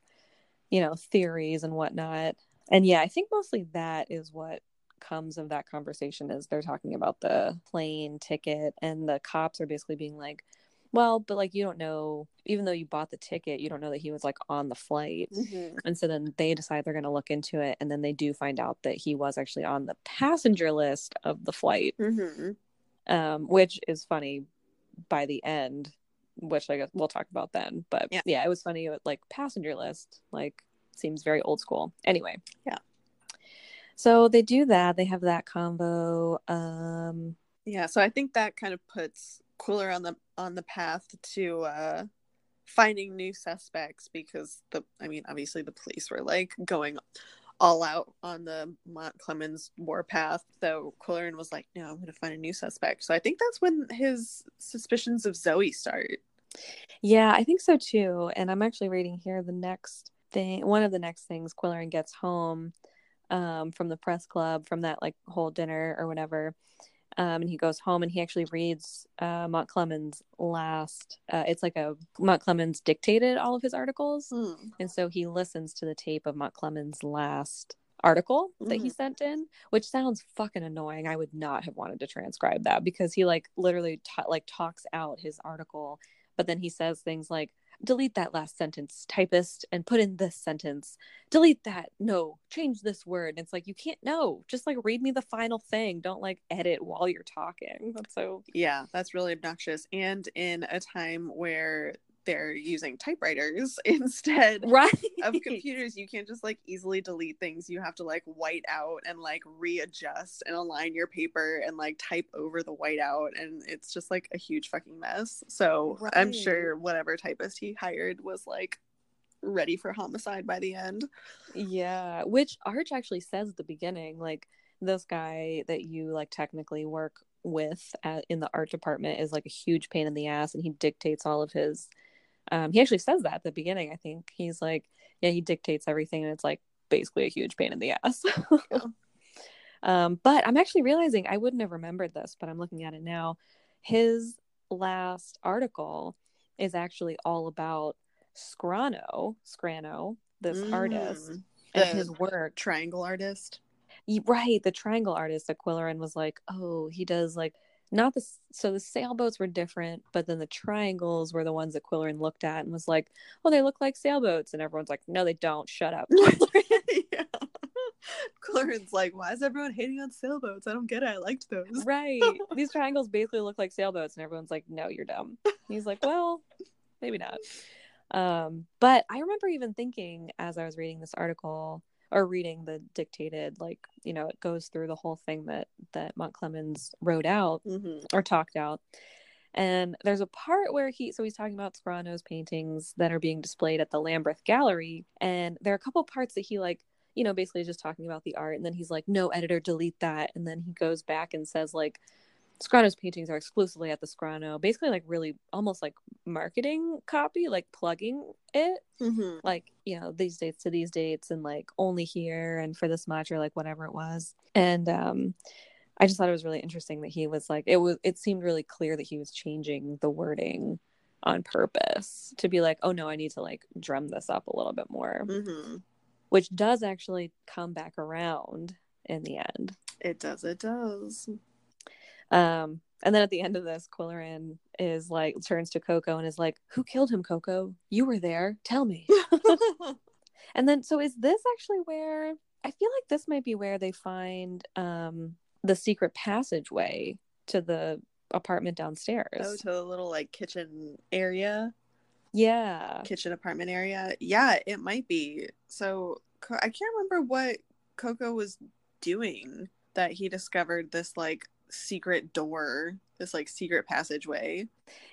you know theories and whatnot and yeah i think mostly that is what comes of that conversation is they're talking about the plane ticket and the cops are basically being like well but like you don't know even though you bought the ticket you don't know that he was like on the flight Mm-hmm. and so then they decide they're going to look into it and then they do find out that he was actually on the passenger list of the flight Mm-hmm. Um, which is funny by the end, which I guess we'll talk about then. But Yeah. yeah, it was funny. Like passenger list, like seems very old school. Anyway, Yeah. So they do that. They have that combo. Um, Yeah, so I think that kind of puts Qwilleran the on the path to uh finding new suspects because the I mean obviously the police were like going all out on the Mountclemens warpath. So Qwilleran was like, "No, I'm going to find a new suspect." So I think that's when his suspicions of Zoe start. yeah, I think so too. And I'm actually reading here the next thing. One of the next things Qwilleran gets home um, from the press club from that like whole dinner or whatever. Um, and he goes home and he actually reads uh, Mountclemens' last. Uh, it's like a Mountclemens dictated all of his articles, Hmm. and so he listens to the tape of Mountclemens' last article that he Mhm. sent in, which sounds fucking annoying. I would not have wanted to transcribe that because he like literally ta- like talks out his article, but then he says things like delete that last sentence typist and put in this sentence. Delete that. No change this word. And it's like you can't know just like read me the final thing. Don't like edit while you're talking. That's so Yeah, that's really obnoxious. And in a time where they're using typewriters instead right of computers, you can't just like easily delete things. You have to like white out and like readjust and align your paper and like type over the white out. And it's just like a huge fucking mess. So I'm sure whatever typist he hired was like ready for homicide by the end. Yeah, which Arch actually says at the beginning, like this guy that you like technically work with at, in the art department is like a huge pain in the ass, and he dictates all of his. Um, he actually says that at the beginning. I think he's like, yeah, he dictates everything, and it's like basically a huge pain in the ass. Yeah. um, but I'm actually realizing I wouldn't have remembered this, but I'm looking at it now. His last article is actually all about Scrano, Scrano, this artist Mm, and his work. triangle artist. Right, the triangle artist that Qwilleran was like, oh, he does like not the so the sailboats were different, but then the triangles were the ones that Qwilleran looked at and was like, oh, they look like sailboats, and everyone's like, no, they don't. Shut up. yeah. Qwilleran's like, why is everyone hating on sailboats? I don't get it. I liked those. right, these triangles basically look like sailboats, and everyone's like, no, you're dumb. And he's like, well, maybe not. Um, but I remember even thinking as I was reading this article or reading the dictated, like you know, it goes through the whole thing that that Mountclemens wrote out hmm or talked out. And there's a part where he, so he's talking about Scrano's paintings that are being displayed at the Lambreth Gallery. And there are a couple parts that he, like, you know, basically just talking about the art. And then he's like, no, editor, delete that. And then he goes back and says, like, Scrano's paintings are exclusively at the Scrano, basically, like, really almost like marketing copy, like plugging it. Hmm like you know these dates to these dates and like only here and for this much or like whatever it was. And um i just thought it was really interesting that he was like it was it seemed really clear that he was changing the wording on purpose to be like oh no i need to like drum this up a little bit more. Hmm which does actually come back around in the end. It does. It does. Um and then at the end of this Qwilleran is like turns to koko and is like who killed him koko you were there tell me And then, so is this actually where I feel like this might be where they find um, the secret passageway to the apartment downstairs? oh, to the little like kitchen area, yeah. kitchen apartment area. Yeah, it might be. So I can't remember what Koko was doing that he discovered this like secret door, this like secret passageway.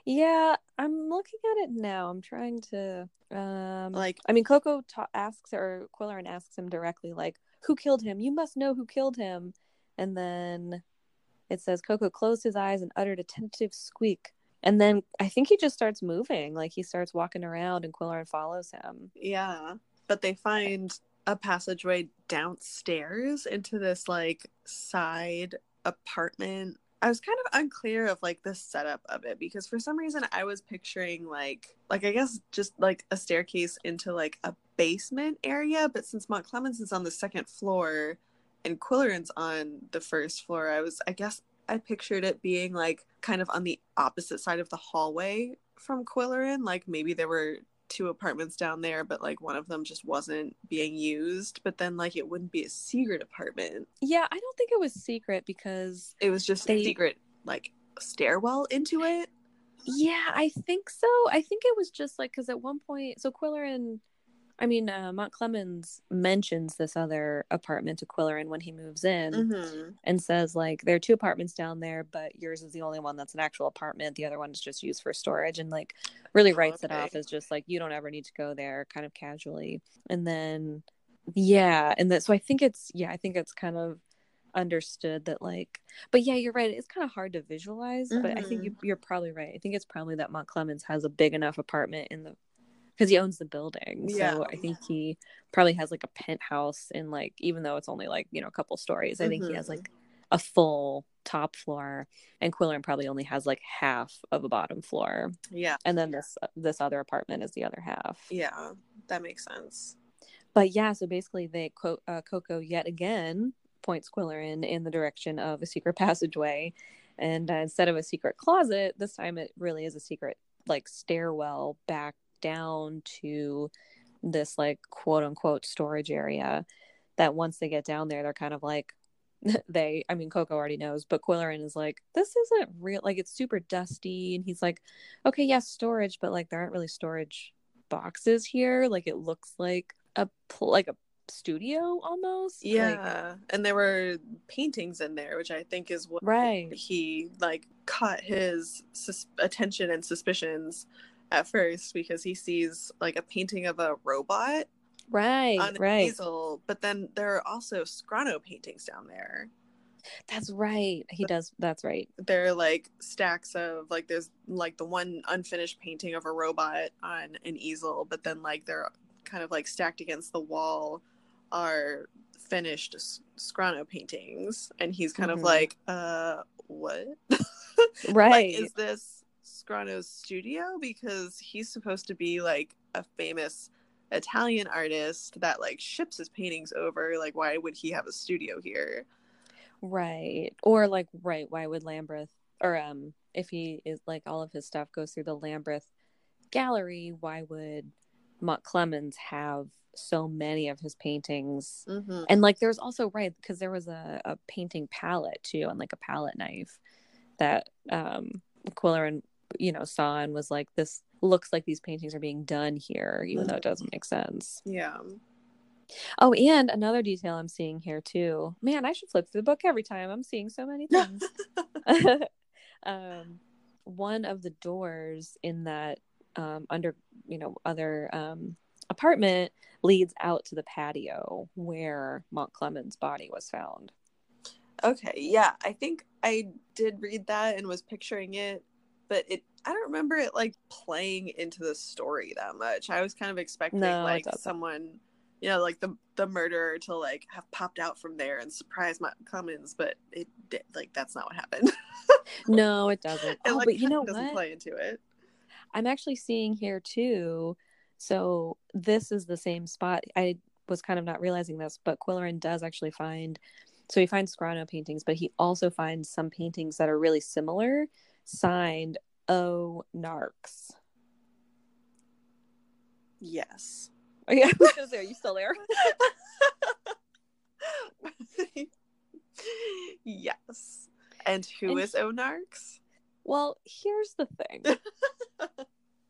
Yeah. I'm looking at it now. I'm trying to. Um, Like, I mean, Koko ta- asks, or Qwilleran asks him directly, like, who killed him? You must know who killed him. And then it says Koko closed his eyes and uttered a tentative squeak. And then I think he just starts moving. Like he starts walking around and Qwilleran follows him. yeah, but they find a passageway downstairs into this like side apartment. I was kind of unclear of like the setup of it because for some reason I was picturing like like I guess just like a staircase into like a basement area, but since Mountclemens is on the second floor and Qwilleran's on the first floor, I was I guess I pictured it being like kind of on the opposite side of the hallway from Qwilleran. Like maybe there were two apartments down there, but like one of them just wasn't being used. But then like it wouldn't be a secret apartment. Yeah, I don't think it was secret because It was just They- a secret like stairwell into it. yeah, I think so. I think it was just like because at one point, so Qwilleran, I mean, uh, Mountclemens mentions this other apartment to Qwilleran when he moves in Mm-hmm. and says, like, there are two apartments down there, but yours is the only one that's an actual apartment. The other one is just used for storage and, like, really writes it off as just like, you don't ever need to go there, kind of casually. And then, yeah. And that, so I think it's, yeah, I think it's kind of understood that, like, but yeah, you're right. It's kind of hard to visualize, but I think you, you're probably right. I think it's probably that Mountclemens has a big enough apartment in the, because he owns the building. Yeah. So I think he probably has like a penthouse in like, even though it's only like, you know, a couple stories, I think he has like a full top floor and Qwilleran probably only has like half of a bottom floor. Yeah. And then this this other apartment is the other half. Yeah. That makes sense. But yeah, so basically they quote uh, Koko yet again points Qwilleran in the direction of a secret passageway. And uh, instead of a secret closet, this time it really is a secret like stairwell back down to this like quote unquote storage area that once they get down there they're kind of like they I mean Koko already knows, but Qwilleran is like, this isn't real like it's super dusty and he's like, Okay, yes, storage, but like there aren't really storage boxes here. Like it looks like a like a studio almost. Like, Yeah. and there were paintings in there, which I think is what right. he like caught his sus- attention and suspicions at first because he sees like a painting of a robot Right. on an right. easel, but then there are also Scrano paintings down there. That's right. He does that's right. They're like stacks of like there's like the one unfinished painting of a robot on an easel, but then like they're kind of like stacked against the wall are finished Scrano paintings, and he's kind Mhm. of like, uh, what? Right. like, is this Scrano's studio? Because he's supposed to be like a famous Italian artist that like ships his paintings over. Like, why would he have a studio here? Right. Or like right, why would Lambreth or um if he is like all of his stuff goes through the Lambreth gallery, why would Mountclemens have so many of his paintings? Mm-hmm. And like there's also right because there was a, a painting palette too and like a palette knife that um Qwilleran you know saw and was like this looks like these paintings are being done here even though it doesn't make sense. Yeah. Oh, and another detail I'm seeing here too. Man, I should flip through the book every time. I'm seeing so many things. um, one of the doors in that um, under, you know, other um, apartment leads out to the patio where Mountclemens' body was found. Okay. Yeah. I think I did read that and was picturing it, but it. I don't remember it like playing into the story that much. I was kind of expecting No, like someone, you know, like the the murderer to like have popped out from there and surprise my Clemens, but it did like that's not what happened. No, it doesn't. it oh, like but you know doesn't what? play into it. I'm actually seeing here too. So this is the same spot. I was kind of not realizing this, but Qwilleran does actually find. So he finds Scrano paintings, but he also finds some paintings that are really similar, signed O Narx. Yes. Oh, yeah, I was gonna say, are you still there? yes. And who And- is? Well, here's the thing.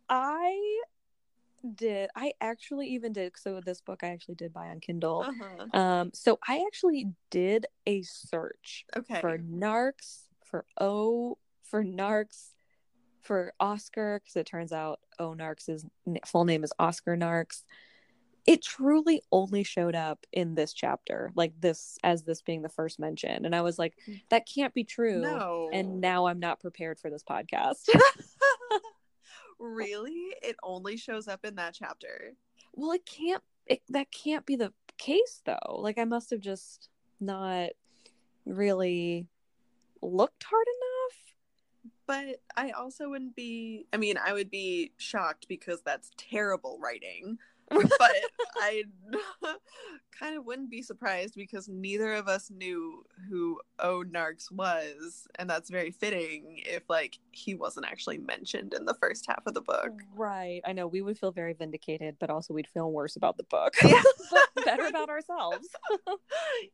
I did. I actually even did. So this book I actually did buy on Kindle. Uh-huh. Um, so I actually did a search Okay. for narx for o for narx for oscar because it turns out o narx' n- full name is oscar narx it truly only showed up in this chapter like this as this being the first mention and i was like mm. that can't be true no. and now i'm not prepared for this podcast really? It only shows up in that chapter. well it can't it, that can't be the case though like i must have just not really looked hard enough But I also wouldn't be I mean, I would be shocked because that's terrible writing. But I kind of wouldn't be surprised because neither of us knew who O Narx was, and that's very fitting if like he wasn't actually mentioned in the first half of the book. Right. I know we would feel very vindicated, but also we'd feel worse about the book. Yeah. better about ourselves.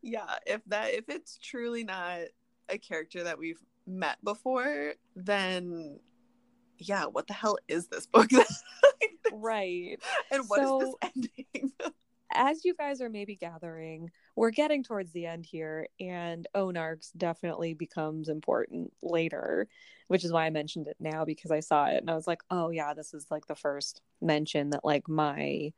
yeah, if that if it's truly not a character that we've met before, then yeah, what the hell is this book? right. and what is So- this ending? as you guys are maybe gathering, we're getting towards the end here, and O Narx definitely becomes important later, which is why I mentioned it now because I saw it and I was like, oh yeah, this is like the first mention that like my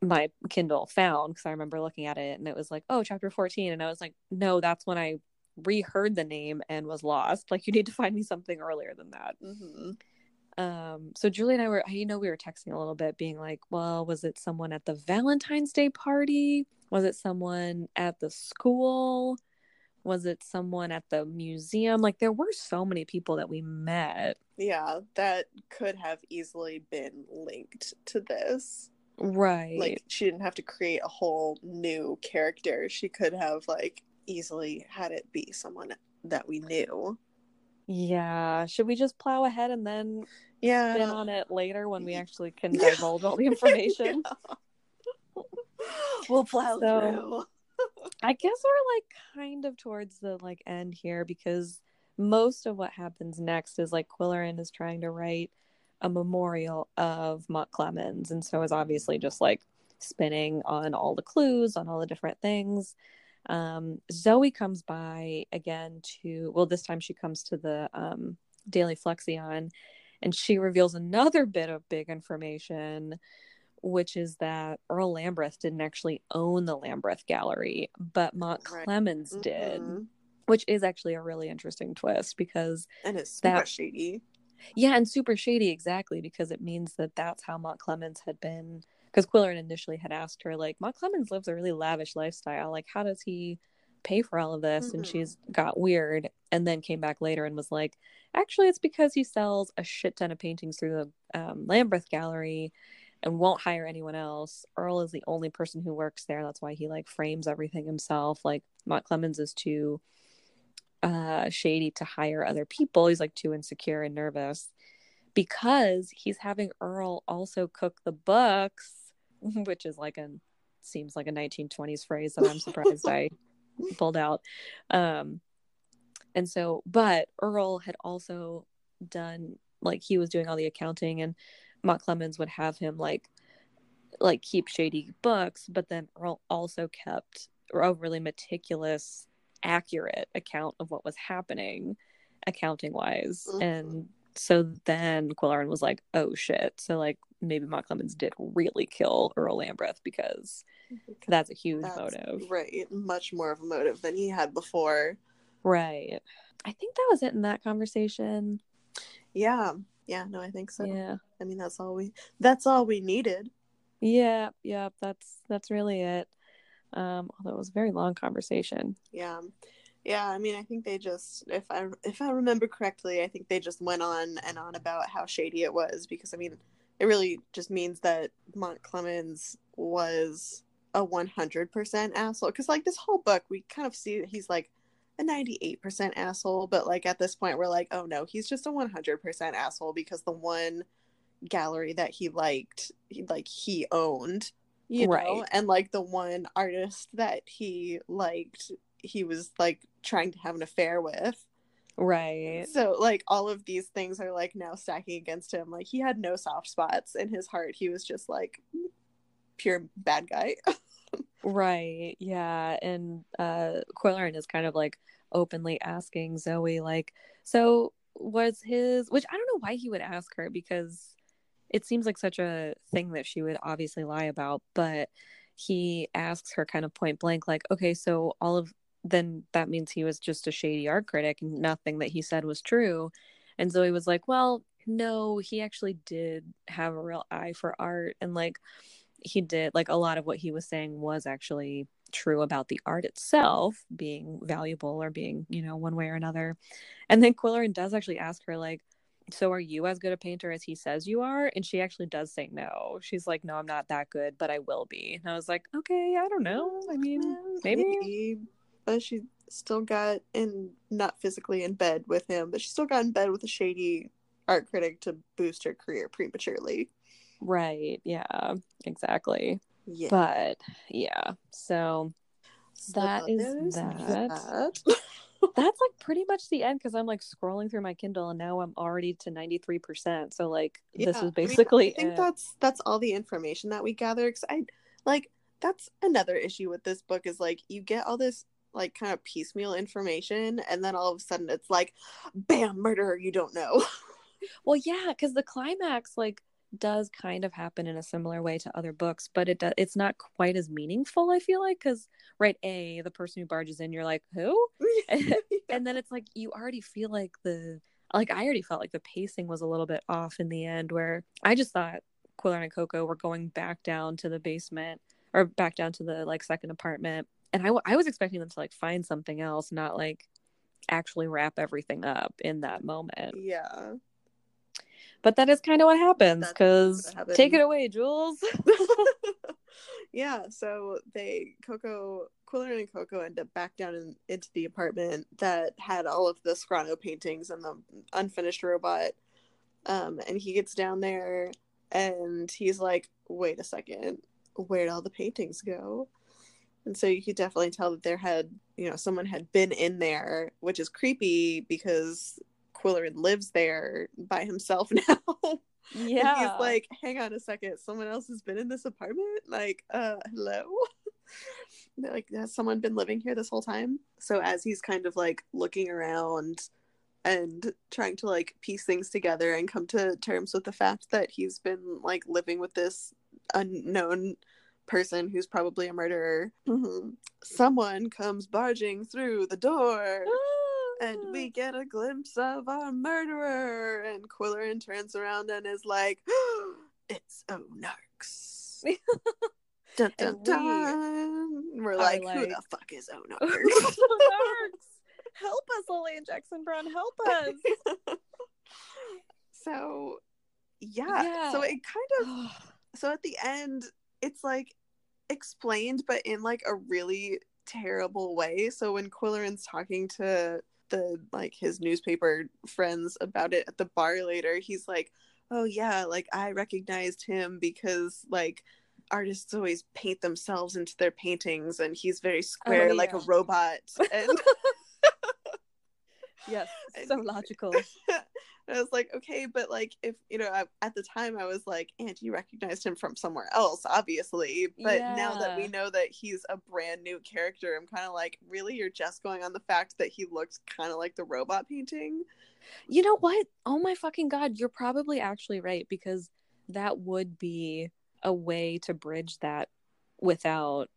my Kindle found because I remember looking at it and it was like, oh, chapter 14. And I was like, no, that's when I reheard the name and was lost. Like, you need to find me something earlier than that. Mm-hmm. Um, so Julie and I were, you know, we were texting a little bit, being like, well, was it someone at the Valentine's Day party? Was it someone at the school? Was it someone at the museum? Like, there were so many people that we met. Yeah, that could have easily been linked to this. Right. Like, she didn't have to create a whole new character. She could have, like, easily had it be someone that we knew. Yeah. Should we just plow ahead and then Yeah. spin on it later when we actually can divulge all the information? we'll plow So- through. I guess we're like kind of towards the like end here because most of what happens next is like Qwilleran is trying to write a memorial of Mountclemens and so is obviously just like spinning on all the clues on all the different things. Um, Zoe comes by again to well this time she comes to the um, Daily Fluxion and she reveals another bit of big information which is that Earl Lambreth didn't actually own the Lambreth Gallery, but Mont Right. Clemens did, Mhm. which is actually a really interesting twist because, And it's super That- shady. yeah, and super shady exactly because it means that that's how Mountclemens had been. Because Qwilleran initially had asked her, like, Mountclemens lives a really lavish lifestyle. Like, how does he pay for all of this? And Mhm. she's got weird and then came back later and was like, actually, it's because he sells a shit ton of paintings through the um, Lambreth Gallery and won't hire anyone else. Earl is the only person who works there. That's why he like frames everything himself. Like Mountclemens is too uh shady to hire other people. He's like too insecure and nervous because he's having Earl also cook the books, which is like a seems like a 1920s phrase that I'm surprised I pulled out. Um and so but Earl had also done like he was doing all the accounting and Mountclemens would have him like like keep shady books, but then Earl also kept a really meticulous, accurate account of what was happening accounting wise. Mhm. And so then Qwilleran was like, oh shit. So like maybe Mountclemens did really kill Earl Lambreth because that's a huge That's motive. Right. Much more of a motive than he had before. Right. I think that was it in that conversation. Yeah. Yeah, no, I think so. Yeah. I mean that's all we that's all we needed. Yeah, yeah, that's that's really it. Um, although it was a very long conversation. Yeah. Yeah, I mean I think they just if I if I remember correctly, I think they just went on and on about how shady it was because I mean it really just means that Mountclemens was a 100% asshole. Because like this whole book we kind of see that he's like a 98% asshole but like at this point we're like oh no he's just a 100% asshole because the one gallery that he liked he, like he owned you know? And like the one artist that he liked he was like trying to have an affair with Right. so like all of these things are like now stacking against him like he had no soft spots in his heart he was just like pure bad guy Right. Yeah. And uh Qwilleran is kind of like openly asking Zoe, like, so was his which I don't know why he would ask her because it seems like such a thing that she would obviously lie about, but he asks her kind of point blank, like, okay, so all of then that means he was just a shady art critic and nothing that he said was true. And Zoe was like, Well, no, he actually did have a real eye for art and like he did like a lot of what he was saying was actually true about the art itself being valuable or being you know one way or another. And then qwilleran does actually ask her like so are you as good a painter as he says you are? And she actually does say no. She's like no i'm not that good but i will be. And i was like okay i don't know. I mean maybe. But she still got in not physically in bed with him but she still got in bed with a shady art critic to boost her career prematurely right yeah exactly yeah but yeah so So that is there's that. that's like pretty much the end because I'm like scrolling through my Kindle and now I'm already to 93%. So like this Yeah, is I mean, basically I think it. that's that's all the information that we gather cuz I like that's another issue with this book is like you get all this like kind of piecemeal information and then all of a sudden it's like bam murderer you don't know well yeah because the climax like does kind of happen in a similar way to other books but it does it's not quite as meaningful i feel like because right a the person who barges in you're like who yeah. and then it's like you already feel like the like i already felt like the pacing was a little bit off in the end where i just thought quiller and koko were going back down to the basement or back down to the like second apartment and I was expecting them to like find something else not like actually wrap everything up in that moment. Yeah. But that is kind of what happens. because take it away jules. Yeah so they koko quiller and koko end up back down in, into the apartment that had all of the scrano paintings and the unfinished robot um and he gets down there and he's like wait a second. Where'd all the paintings go and so you could definitely tell that there had you know someone had been in there which is creepy because qwilleran lives there by himself now and yeah he's like, hang on a second, someone else has been in this apartment? Like, uh, hello? Like, has someone been living here this whole time? So as he's kind of like looking around and trying to like piece things together and come to terms with the fact that he's been like living with this unknown person who's probably a murderer, mm-hmm. someone comes barging through the door and we ah. get a glimpse of our murderer. And Qwilleran turns around and is like, "It's O Narx." dun, dun, And We We're are like, "Who the fuck is O Narx?" Monarchs! help us lilian jackson braun help us so, yeah. So it kind of so at the end it's like explained but in like a really terrible way. So when qwilleran's talking to the like his newspaper friends about it at the bar later he's like oh yeah like i recognized him because like artists always paint themselves into their paintings and he's very square oh, like a robot. And yes. So logical I was like, okay, but like, if you know, I, at the time, I was like, and you recognized him from somewhere else, obviously. But now that we know that he's a brand new character, I'm kind of like, really, you're just going on the fact that he looked kind of like the robot painting. You know what? Oh my fucking god, you're probably actually right because that would be a way to bridge that without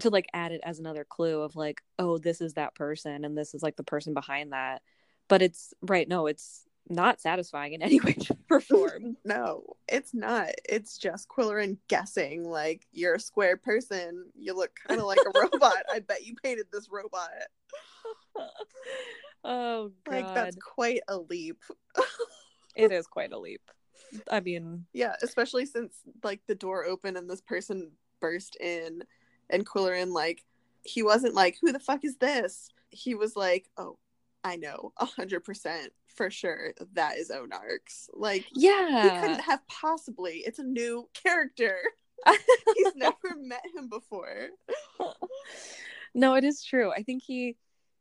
to like add it as another clue of like, oh, this is that person and this is like the person behind that. But it's right, no, it's not satisfying in any way or form. No, it's not. It's just Qwilleran guessing, like, you're a square person. You look kind of like a robot. I bet you painted this robot. oh god. Like, that's quite a leap. it is quite a leap. I mean, Yeah, especially since like the door opened and this person burst in and Qwilleran like he wasn't like, Who the fuck is this? He was like, Oh, I know, a hundred percent for sure that is O Narx. Like yeah, he couldn't have possibly. It's a new character. He's never met him before. no, it is true. I think he,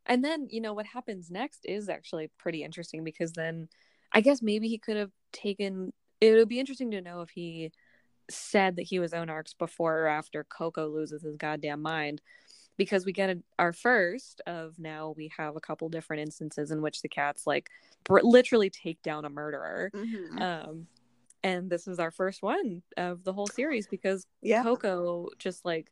and then you know what happens next is actually pretty interesting because then I guess maybe he could have taken. It would be interesting to know if he said that he was O Narx before or after Koko loses his goddamn mind. Because we get a, our first of now, we have a couple different instances in which the cats like br- literally take down a murderer. Mhm. Um, and this is our first one of the whole series because Yeah. Koko just like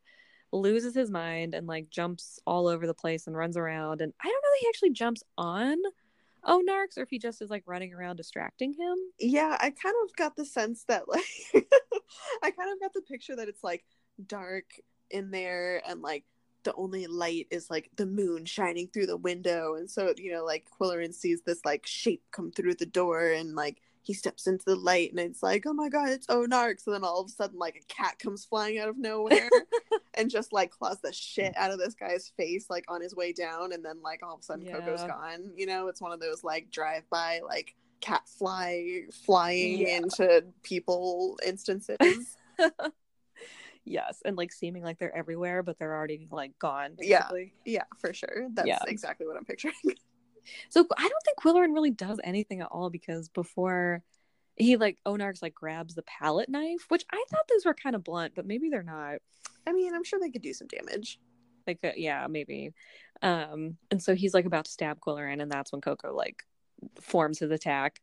loses his mind and like jumps all over the place and runs around. And I don't know that he actually jumps on Oh, O Narx or if he just is like running around distracting him. yeah i kind of got the sense that like i kind of got the picture that it's like dark in there and like the only light is like the moon shining through the window and so you know like qwilleran sees this like shape come through the door and like he steps into the light and it's like oh my god it's onark! So then all of a sudden like a cat comes flying out of nowhere and just like claws the shit out of this guy's face like on his way down and then like all of a sudden Koko's gone. You know it's one of those like drive by like cat fly flying Yeah. into people instances yes, and like seeming like they're everywhere, but they're already like gone. Yeah. basically. yeah for sure that's Yeah. exactly what i'm picturing So I don't think Qwilleran really does anything at all because before he like O Narx like grabs the palette knife, which I thought those were kind of blunt, but maybe they're not. I mean, I'm sure they could do some damage. Like, yeah, maybe. Um, and so he's like about to stab Qwilleran, and that's when Koko like forms his attack.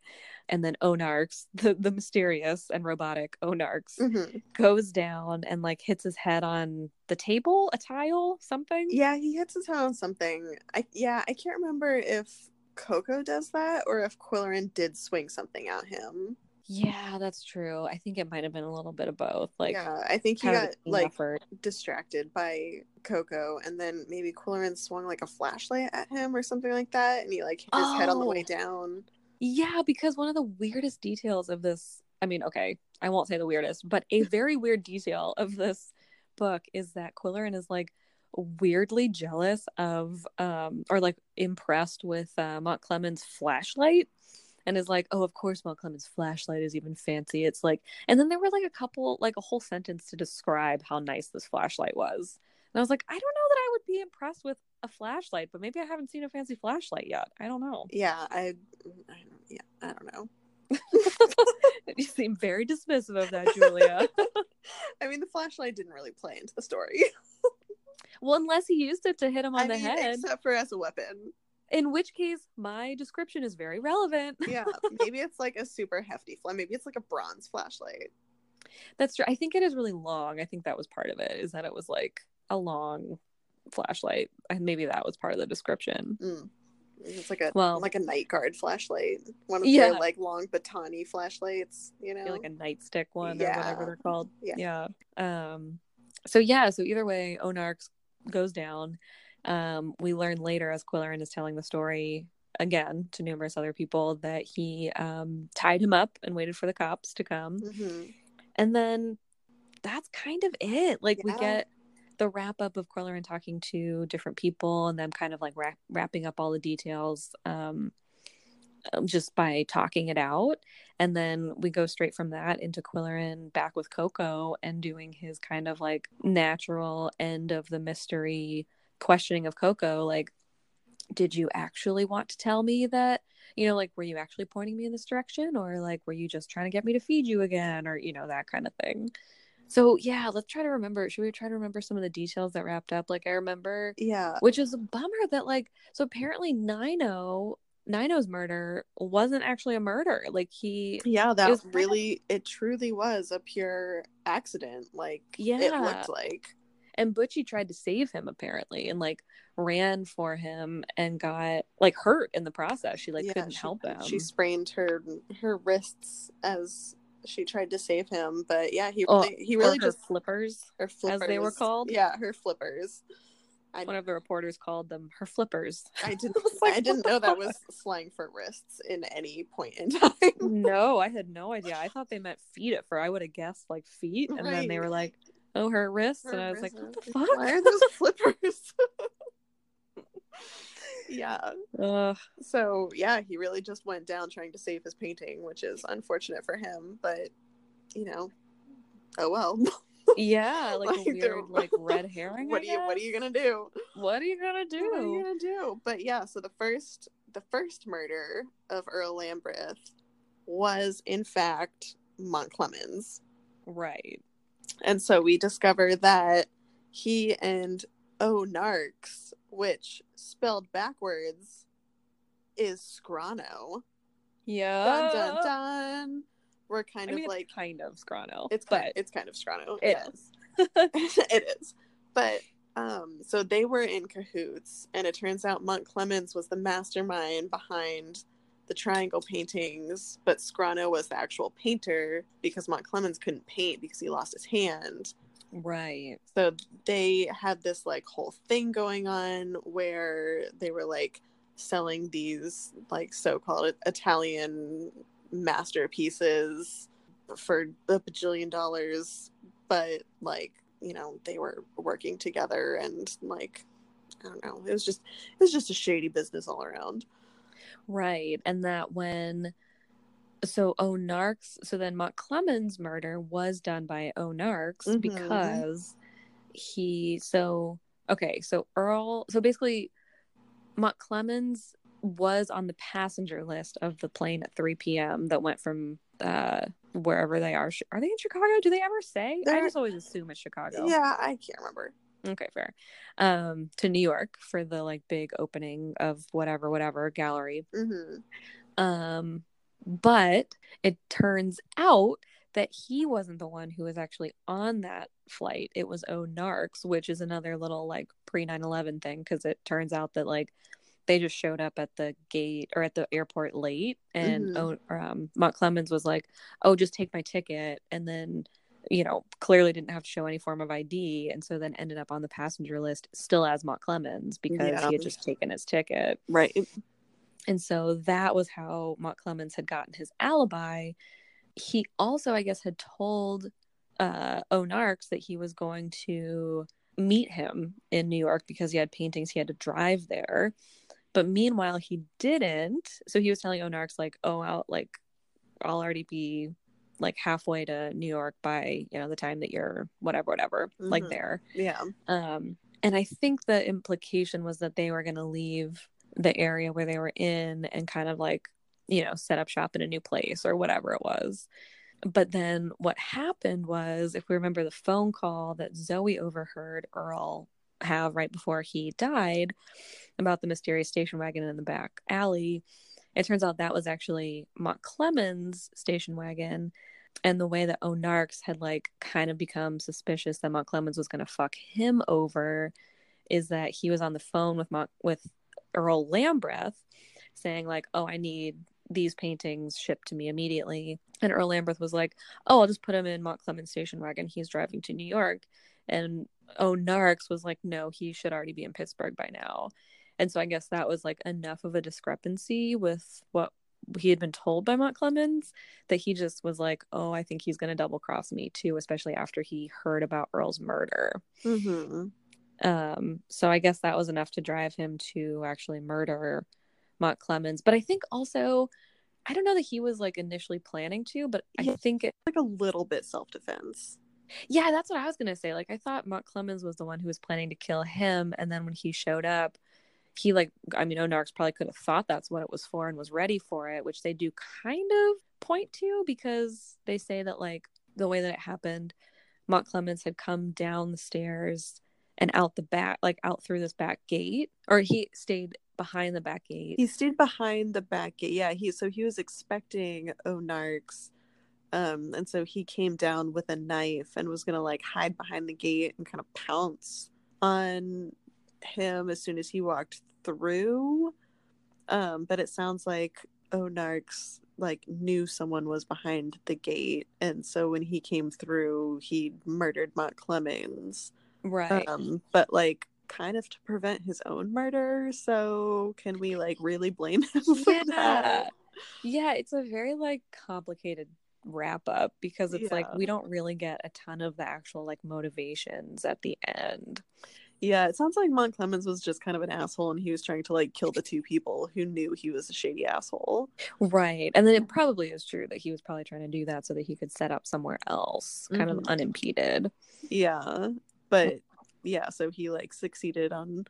And then O Narx, the, the mysterious and robotic O Narx, Mhm. goes down and like hits his head on the table, a tile, something. Yeah, he hits his head on something. I yeah, I can't remember if Koko does that or if Qwilleran did swing something at him. Yeah, that's true. I think it might have been a little bit of both. Like, yeah, I think he got like effort. distracted by Koko, and then maybe Qwilleran swung like a flashlight at him or something like that, and he like hit his head on the way Oh. down. Yeah, because one of the weirdest details of this, I mean, okay, I won't say the weirdest, but a very weird detail of this book is that Qwilleran is like weirdly jealous of um or like impressed with uh Mountclemens' flashlight and is like, "Oh, of course Mountclemens' flashlight is even fancy." It's like and then there were like a couple like a whole sentence to describe how nice this flashlight was. And I was like, "I don't know that I would be impressed with a flashlight, but maybe I haven't seen a fancy flashlight yet. I don't know." Yeah, I, I don't, yeah, I don't know. you seem very dismissive of that, Julia. I mean, the flashlight didn't really play into the story. well, unless he used it to hit him on I the mean, head, except for as a weapon. In which case my description is very relevant. Yeah, maybe it's like a super hefty flash. Maybe it's like a bronze flashlight. That's true. I think it is really long. I think that was part of it, is that it was like a long flashlight. And maybe that was part of the description. Mm. It's like a Well- like a night guard flashlight. One of Yeah. their like long batani flashlights. You know, like a nightstick one Yeah. or whatever they're called. Yeah. Yeah. Um so yeah, so either way, O Narx goes down. Um, we learn later as Qwilleran is telling the story again to numerous other people that he um tied him up and waited for the cops to come. Mhm. And then that's kind of it. Like we get the wrap up of Qwilleran talking to different people and them kind of like wrap- wrapping up all the details um, um, just by talking it out. And then we go straight from that into Qwilleran back with Koko and doing his kind of like natural end of the mystery questioning of Koko. Like, did you actually want to tell me that? You know, like, were you actually pointing me in this direction? Or like, were you just trying to get me to feed you again? Or, you know, that kind of thing. So yeah, let's try to remember. Should we try to remember some of the details that wrapped up? Like I remember, Yeah. which is a bummer that like so apparently Nino Nino's murder wasn't actually a murder. Like he Yeah, that was kind of- really it truly was a pure accident. Like yeah, it looked like. And Butchy tried to save him apparently and like ran for him and got like hurt in the process. She like Yeah, couldn't she, help him. She sprained her her wrists as she tried to save him, but yeah, he Oh, really, he really just flippers. her flippers as they were called? Yeah, her flippers. I, One of the reporters called them her flippers. I didn't was like, I didn't know that was slang for wrists in any point in time. no, I had no idea. I thought they meant feet at first. I would have guessed like feet, and then they were like, "Oh, her wrists," Her and I was like, "What the fuck?" Why are those flippers? yeah. Ugh. So yeah, he really just went down trying to save his painting, which is unfortunate for him, but you know, oh well. yeah, like, Like, a weird like red herring. what I are you what are you gonna do? What are you gonna do What are you gonna do? But yeah, so the first the first murder of Earl Lambreth was in fact Mountclemens. Right. And so we discover that he and O Narx, which spelled backwards is Scrano. Yeah. Dun dun dun. We're kind I mean, of it's like kind of Scrano. it's but kind, it's kind of Scrano. it yeah. it is. But um so they were in cahoots and it turns out Mountclemens was the mastermind behind the triangle paintings, but Scrano was the actual painter because Mountclemens couldn't paint because he lost his hand. right. So they had this like whole thing going on where they were like selling these like so-called Italian masterpieces for a bajillion dollars, but like you know they were working together and like I don't know, it was just it was just a shady business all around. Right. And that when so O Narx so then Mountclemens murder was done by O Narx Mhm. because he so okay, so Earl so basically Mountclemens was on the passenger list of the plane at 3 p.m. that went from uh wherever they are. Are they in Chicago? Do they ever say? They're- I just always assume it's Chicago. Yeah, I can't remember. Okay, fair. Um, to New York for the like big opening of whatever, whatever gallery. hmm Um, but it turns out that he wasn't the one who was actually on that flight. It was O Narx, which is another little like pre 9 11 thing because it turns out that like they just showed up at the gate or at the airport late and Mhm. oh, um, Mountclemens was like, oh, just take my ticket. And then, you know, clearly didn't have to show any form of ID. And so then ended up on the passenger list still as Mountclemens because Yeah. he had just taken his ticket. Right. And so that was how Mountclemens had gotten his alibi. He also, I guess, had told uh, O Narx that he was going to meet him in New York because he had paintings he had to drive there. But meanwhile, he didn't. So he was telling O Narx, like, oh, I'll, like, I'll already be like halfway to New York by, you know, the time that you're whatever, whatever, like Mhm. there. Yeah. Um, and I think the implication was that they were going to leave the area where they were in and kind of like, you know, set up shop in a new place or whatever it was. But then what happened was, if we remember the phone call that Zoe overheard Earl have right before he died about the mysterious station wagon in the back alley, it turns out that was actually Mountclemens' station wagon. And the way that O Narx had like kind of become suspicious that Mountclemens was going to fuck him over is that he was on the phone with Mont- with Earl Lambreth saying like, "Oh, I need these paintings shipped to me immediately." And Earl Lambreth was like, "Oh, I'll just put him in Mountclemens station wagon. He's driving to New York." And O Narx was like, "No, he should already be in Pittsburgh by now." And so I guess that was like enough of a discrepancy with what he had been told by Mountclemens that he just was like, "Oh, I think he's going to double cross me too," especially after he heard about Earl's murder. hmm Um, so I guess that was enough to drive him to actually murder Mountclemens. But I think also, I don't know that he was like initially planning to, but I think it, Like a little bit self defense. yeah, that's what I was gonna say. Like I thought Mountclemens was the one who was planning to kill him, and then when he showed up, he like I mean O Narx probably could have thought that's what it was for and was ready for it, which they do kind of point to because they say that like the way that it happened, Mountclemens had come down the stairs and out the back, like out through this back gate, or he stayed behind the back gate. He stayed behind the back gate. Yeah, he so he was expecting O Narx. Um, and so he came down with a knife and was gonna like hide behind the gate and kind of pounce on him as soon as he walked through. Um, but it sounds like O Narx like knew someone was behind the gate, and so when he came through, he murdered Mountclemens. right. Um, but like kind of to prevent his own murder. So can we like really blame him for yeah. that? Yeah, it's a very like complicated wrap up because it's like we don't really get a ton of the actual like motivations at the end. Yeah, it sounds like Mountclemens was just kind of an asshole and he was trying to like kill the two people who knew he was a shady asshole. Right. And then it probably is true that he was probably trying to do that so that he could set up somewhere else kind of Mhm. unimpeded. Yeah. But yeah, so he like succeeded on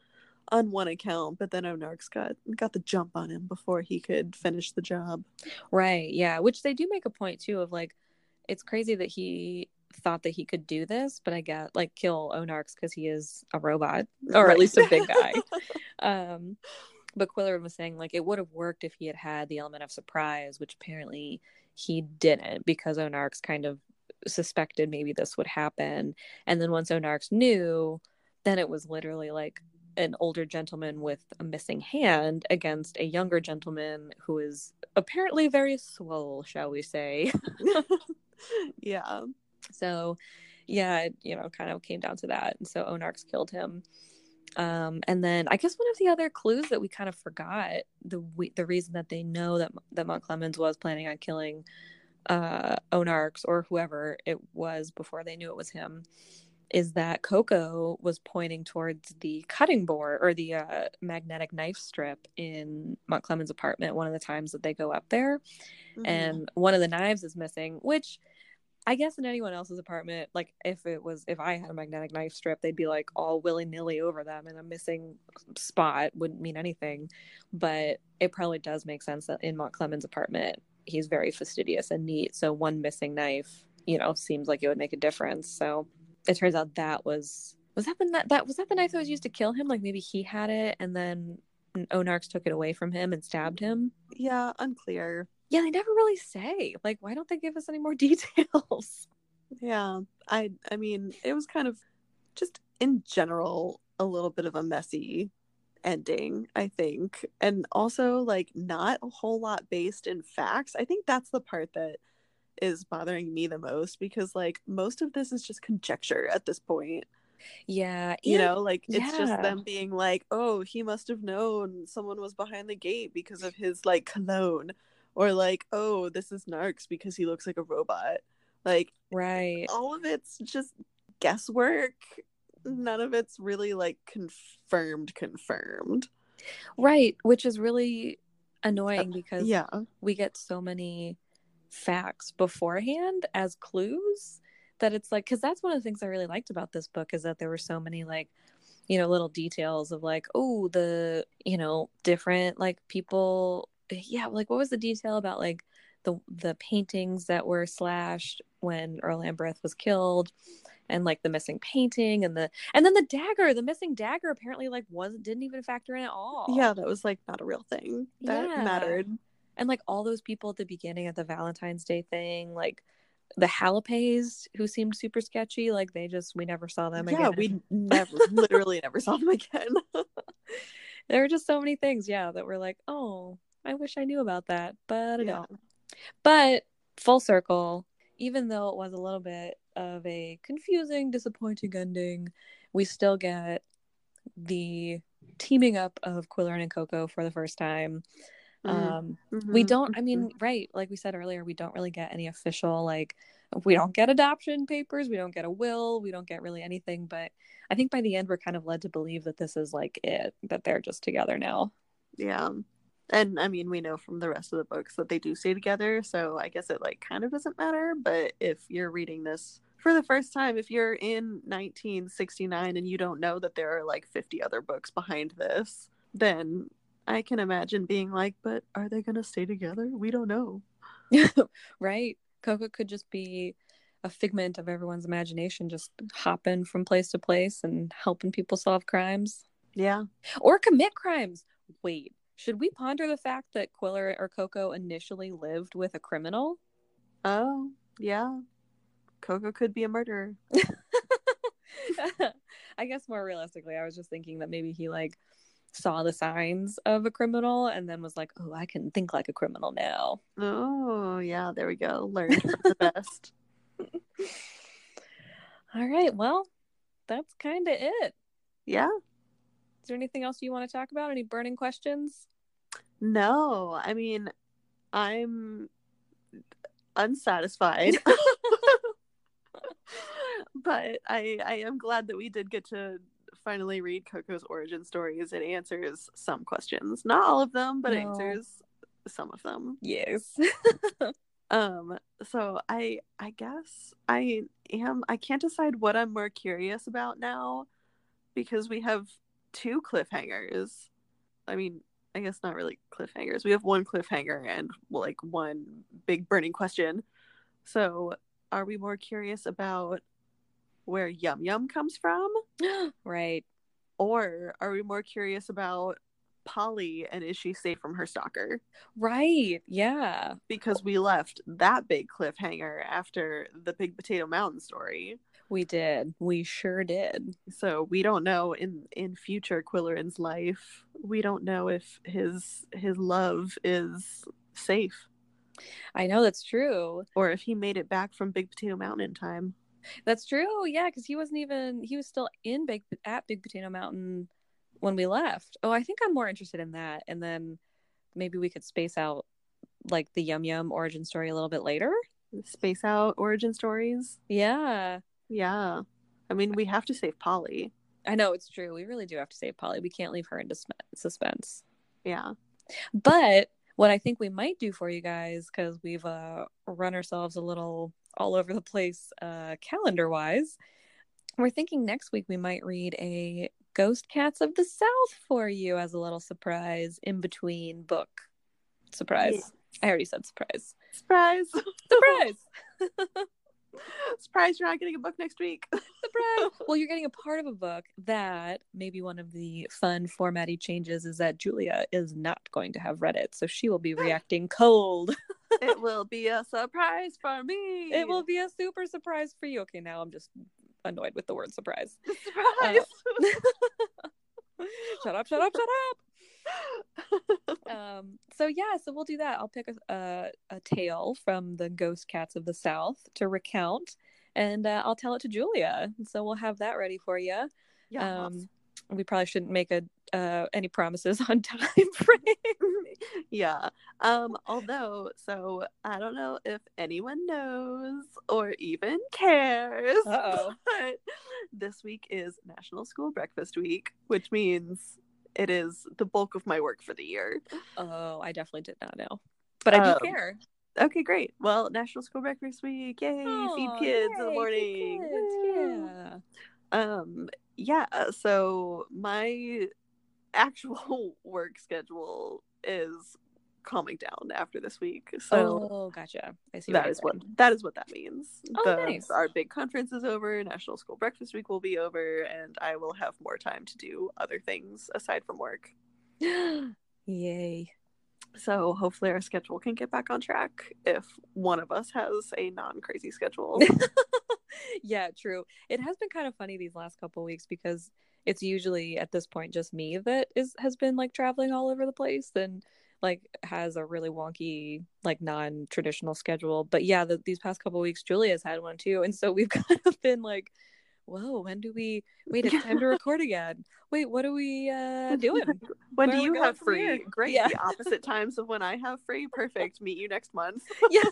on one account, but then O Narx got got the jump on him before he could finish the job. Right. Yeah. Which they do make a point too of like, it's crazy that he thought that he could do this, but I get like kill O Narx because he is a robot or Right. at least a big guy. um, but Qwilleran was saying like it would have worked if he had had the element of surprise, which apparently he didn't because O Narx kind of suspected maybe this would happen. And then once O Narx knew, then it was literally like an older gentleman with a missing hand against a younger gentleman who is apparently very swole, shall we say. yeah. So, yeah, it, you know, kind of came down to that. And so O Narx killed him. Um, and then I guess one of the other clues that we kind of forgot the the reason that they know that that Mountclemens was planning on killing uh, O Narx or whoever it was before they knew it was him is that Koko was pointing towards the cutting board or the uh, magnetic knife strip in Mountclemens' apartment one of the times that they go up there Mhm. and one of the knives is missing which i guess in anyone else's apartment like if it was if i had a magnetic knife strip they'd be like all willy-nilly over them and a missing spot wouldn't mean anything but it probably does make sense that in mountclemens apartment he's very fastidious and neat. So one missing knife, you know, seems like it would make a difference. So it turns out that was was that the that was that the knife that was used to kill him? Like maybe he had it and then O Narx took it away from him and stabbed him. Yeah, unclear. Yeah, they never really say. Like, why don't they give us any more details? Yeah, I I mean, it was kind of just in general a little bit of a messy ending, I think. And also like not a whole lot based in facts. I think that's the part that is bothering me the most because like most of this is just conjecture at this point. Yeah. You know, like it's yeah. just them being like, "Oh, he must have known someone was behind the gate because of his like cologne." Or like, "Oh, this is Narx because he looks like a robot." Like right. all of it's just guesswork none of it's really like confirmed confirmed right which is really annoying uh, because yeah we get so many facts beforehand as clues that it's like because that's one of the things i really liked about this book is that there were so many like you know little details of like oh the you know different like people yeah like what was the detail about like the the paintings that were slashed when Earl Lambreth was killed and like the missing painting and the and then the dagger the missing dagger apparently like wasn't didn't even factor in at all. Yeah that was like not a real thing that Yeah. mattered. And like all those people at the beginning of the valentine's day thing like the Halapays who seemed super sketchy like they just we never saw them yeah again. we never literally never saw them again. There were just so many things yeah that were like oh i wish i knew about that but i Yeah. don't but full circle even though it was a little bit of a confusing disappointing ending we still get the teaming up of qwilleran and koko for the first time Mhm. um we Mhm. don't i mean right like we said earlier we don't really get any official like we don't get adoption papers we don't get a will we don't get really anything but i think by the end we're kind of led to believe that this is like it that they're just together now yeah and i mean we know from the rest of the books that they do stay together so i guess it like kind of doesn't matter but if you're reading this for the first time if you're in 1969 and you don't know that there are like 50 other books behind this then i can imagine being like but are they going to stay together? We don't know. Right. Koko could just be a figment of everyone's imagination just hopping from place to place and helping people solve crimes. Yeah. Or commit crimes. Wait should we ponder the fact that quiller or koko initially lived with a criminal? Oh yeah. Koko could be a murderer. I guess more realistically, I was just thinking that maybe he like saw the signs of a criminal and then was like, "Oh, I can think like a criminal now." oh yeah there we go. Learned from the best. All right, well, that's kind of it. yeah Is there anything else you want to talk about? Any burning questions? No, I mean, I'm unsatisfied. but I I am glad that we did get to finally read Koko's origin stories. It answers some questions. Not all of them, but No. answers some of them. Yes. Um so I I guess I am I can't decide what I'm more curious about now because we have two cliffhangers. I mean, I guess not really cliffhangers. We have one cliffhanger and like one big burning question. So, are we more curious about where Yum Yum comes from right. or are we more curious about Polly and is she safe from her stalker? Right. Yeah. Because we left that big cliffhanger after the Big Potato Mountain story. We did. We sure did. so we don't know in in future Qwilleran's life we don't know if his his love is safe I know that's true. or if he made it back from Big Potato Mountain in time. That's true. Yeah, because he wasn't even he was still in Big at Big Potato Mountain when we left. Oh, I think I'm more interested in that. And then maybe we could space out like the Yum Yum origin story a little bit later. Space Out origin stories. Yeah. Yeah. I mean, we have to save Polly. I know it's true. We really do have to save Polly. We can't leave her in dis- suspense. Yeah. But what I think we might do for you guys, because we've uh, run ourselves a little all over the place uh, calendar wise, we're thinking next week we might read a Ghost Cats of the South for you as a little surprise in between book. Surprise. I already said surprise. Surprise! Surprise! Surprise! You're not getting a book next week. Surprise! well, you're getting a part of a book that maybe one of the fun formatty changes is that Julia is not going to have read it, so she will be reacting cold. it will be a surprise for me. It will be a super surprise for you. Okay, now I'm just annoyed with the word surprise. surprise. Uh, shut up! Shut up! Shut up! um so yeah so we'll do that i'll pick a, a, a tale from the ghost cats of the south to recount and uh, i'll tell it to julia so we'll have that ready for you yeah. um we probably shouldn't make a uh any promises on time frame yeah. Um, although, so I don't know if anyone knows or even cares. But this week is National School Breakfast Week, which means it is the bulk of my work for the year. oh i definitely did not know but i do Um, care Okay, great. Well, National School Breakfast Week. Yay, feed Aw, kids in the morning. kids, yeah Um, yeah, so my actual work schedule is calming down after this week. So oh gotcha i see That is what that is what that means. Oh, The- nice. Our big conference is over. National School Breakfast Week will be over, and I will have more time to do other things aside from work. yay So hopefully our schedule can get back on track if one of us has a non-crazy schedule. yeah, true. It has been kind of funny these last couple weeks because it's usually at this point just me that is has been like traveling all over the place and like has a really wonky like non-traditional schedule. But yeah, the, these past couple weeks Julia's had one too, and so we've kind of been like, "Whoa, when do we? Wait, it's time to record again. Wait, what are we uh doing? when Where do you have free? here? Great. Yeah. The opposite times of when I have free. Perfect. Meet you next month. yeah,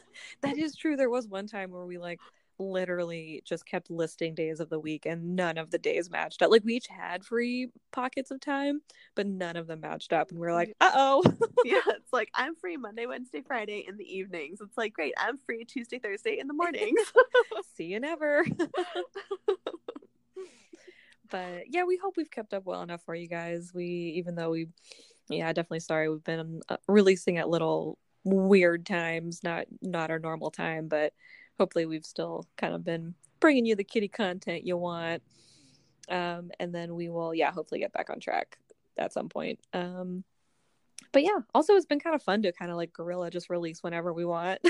that is true. There was one time where we like literally just kept listing days of the week and none of the days matched up. Like we each had free pockets of time, but none of them matched up. And we are like, uh oh. yeah, it's like I'm free Monday, Wednesday, Friday in the evenings. It's like great. I'm free Tuesday, Thursday in the mornings. See you never. but yeah, we hope we've kept up well enough for you guys. We, even though we, yeah, definitely sorry we've been uh, releasing at little weird times, not not our normal time, but hopefully we've still kind of been bringing you the kitty content you want. Um, and then we will, yeah, hopefully get back on track at some point. Um, but yeah, also it's been kind of fun to kind of like gorilla just release whenever we want.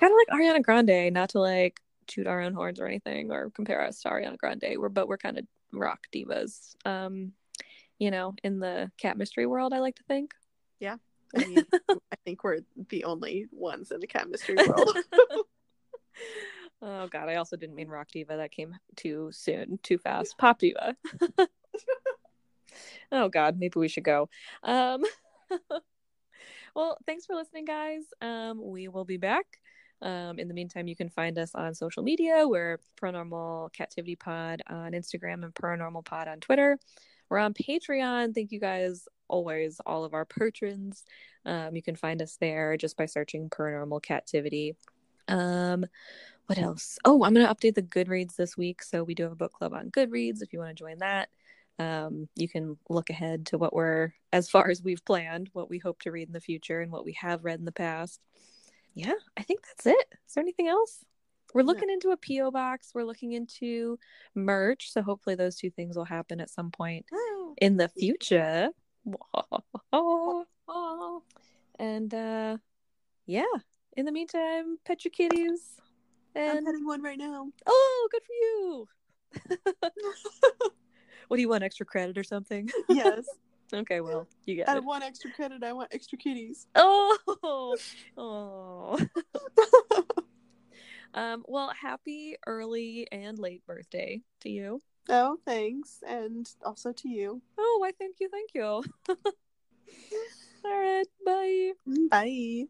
kind of like Ariana Grande, not to like toot our own horns or anything or compare us to Ariana Grande. We're but we're kind of rock divas. Um, you know, in the cat mystery world, I like to think. I mean, I think we're the only ones in the chemistry world. oh god, I also didn't mean rock diva. That came too soon, too fast. Pop diva. oh god, maybe we should go. Um well, thanks for listening, guys. Um, we will be back. Um, in the meantime, you can find us on social media. We're Paranormal Captivity Pod on Instagram and Paranormal Pod on Twitter. We're on Patreon. Thank you guys always, all of our patrons. Um, you can find us there just by searching Paranormal Captivity. Um, what else? Oh, I'm going to update the Goodreads this week. So we do have a book club on Goodreads if you want to join that. Um, you can look ahead to what we're, as far as we've planned, what we hope to read in the future and what we have read in the past. Yeah, I think that's it. Is there anything else? We're looking into a PO box. We're looking into merch. So hopefully those two things will happen at some point in the future. And uh yeah, in the meantime, pet your kitties. I'm And petting one right now. oh, good for you. what do you want? Extra credit or something? Yes. okay, well, you get I it. want extra credit. I want extra kitties. Oh, oh. um. Well, happy early and late birthday to you. Oh, thanks. And also to you. Oh, why? Thank you, thank you. All right, bye. Bye.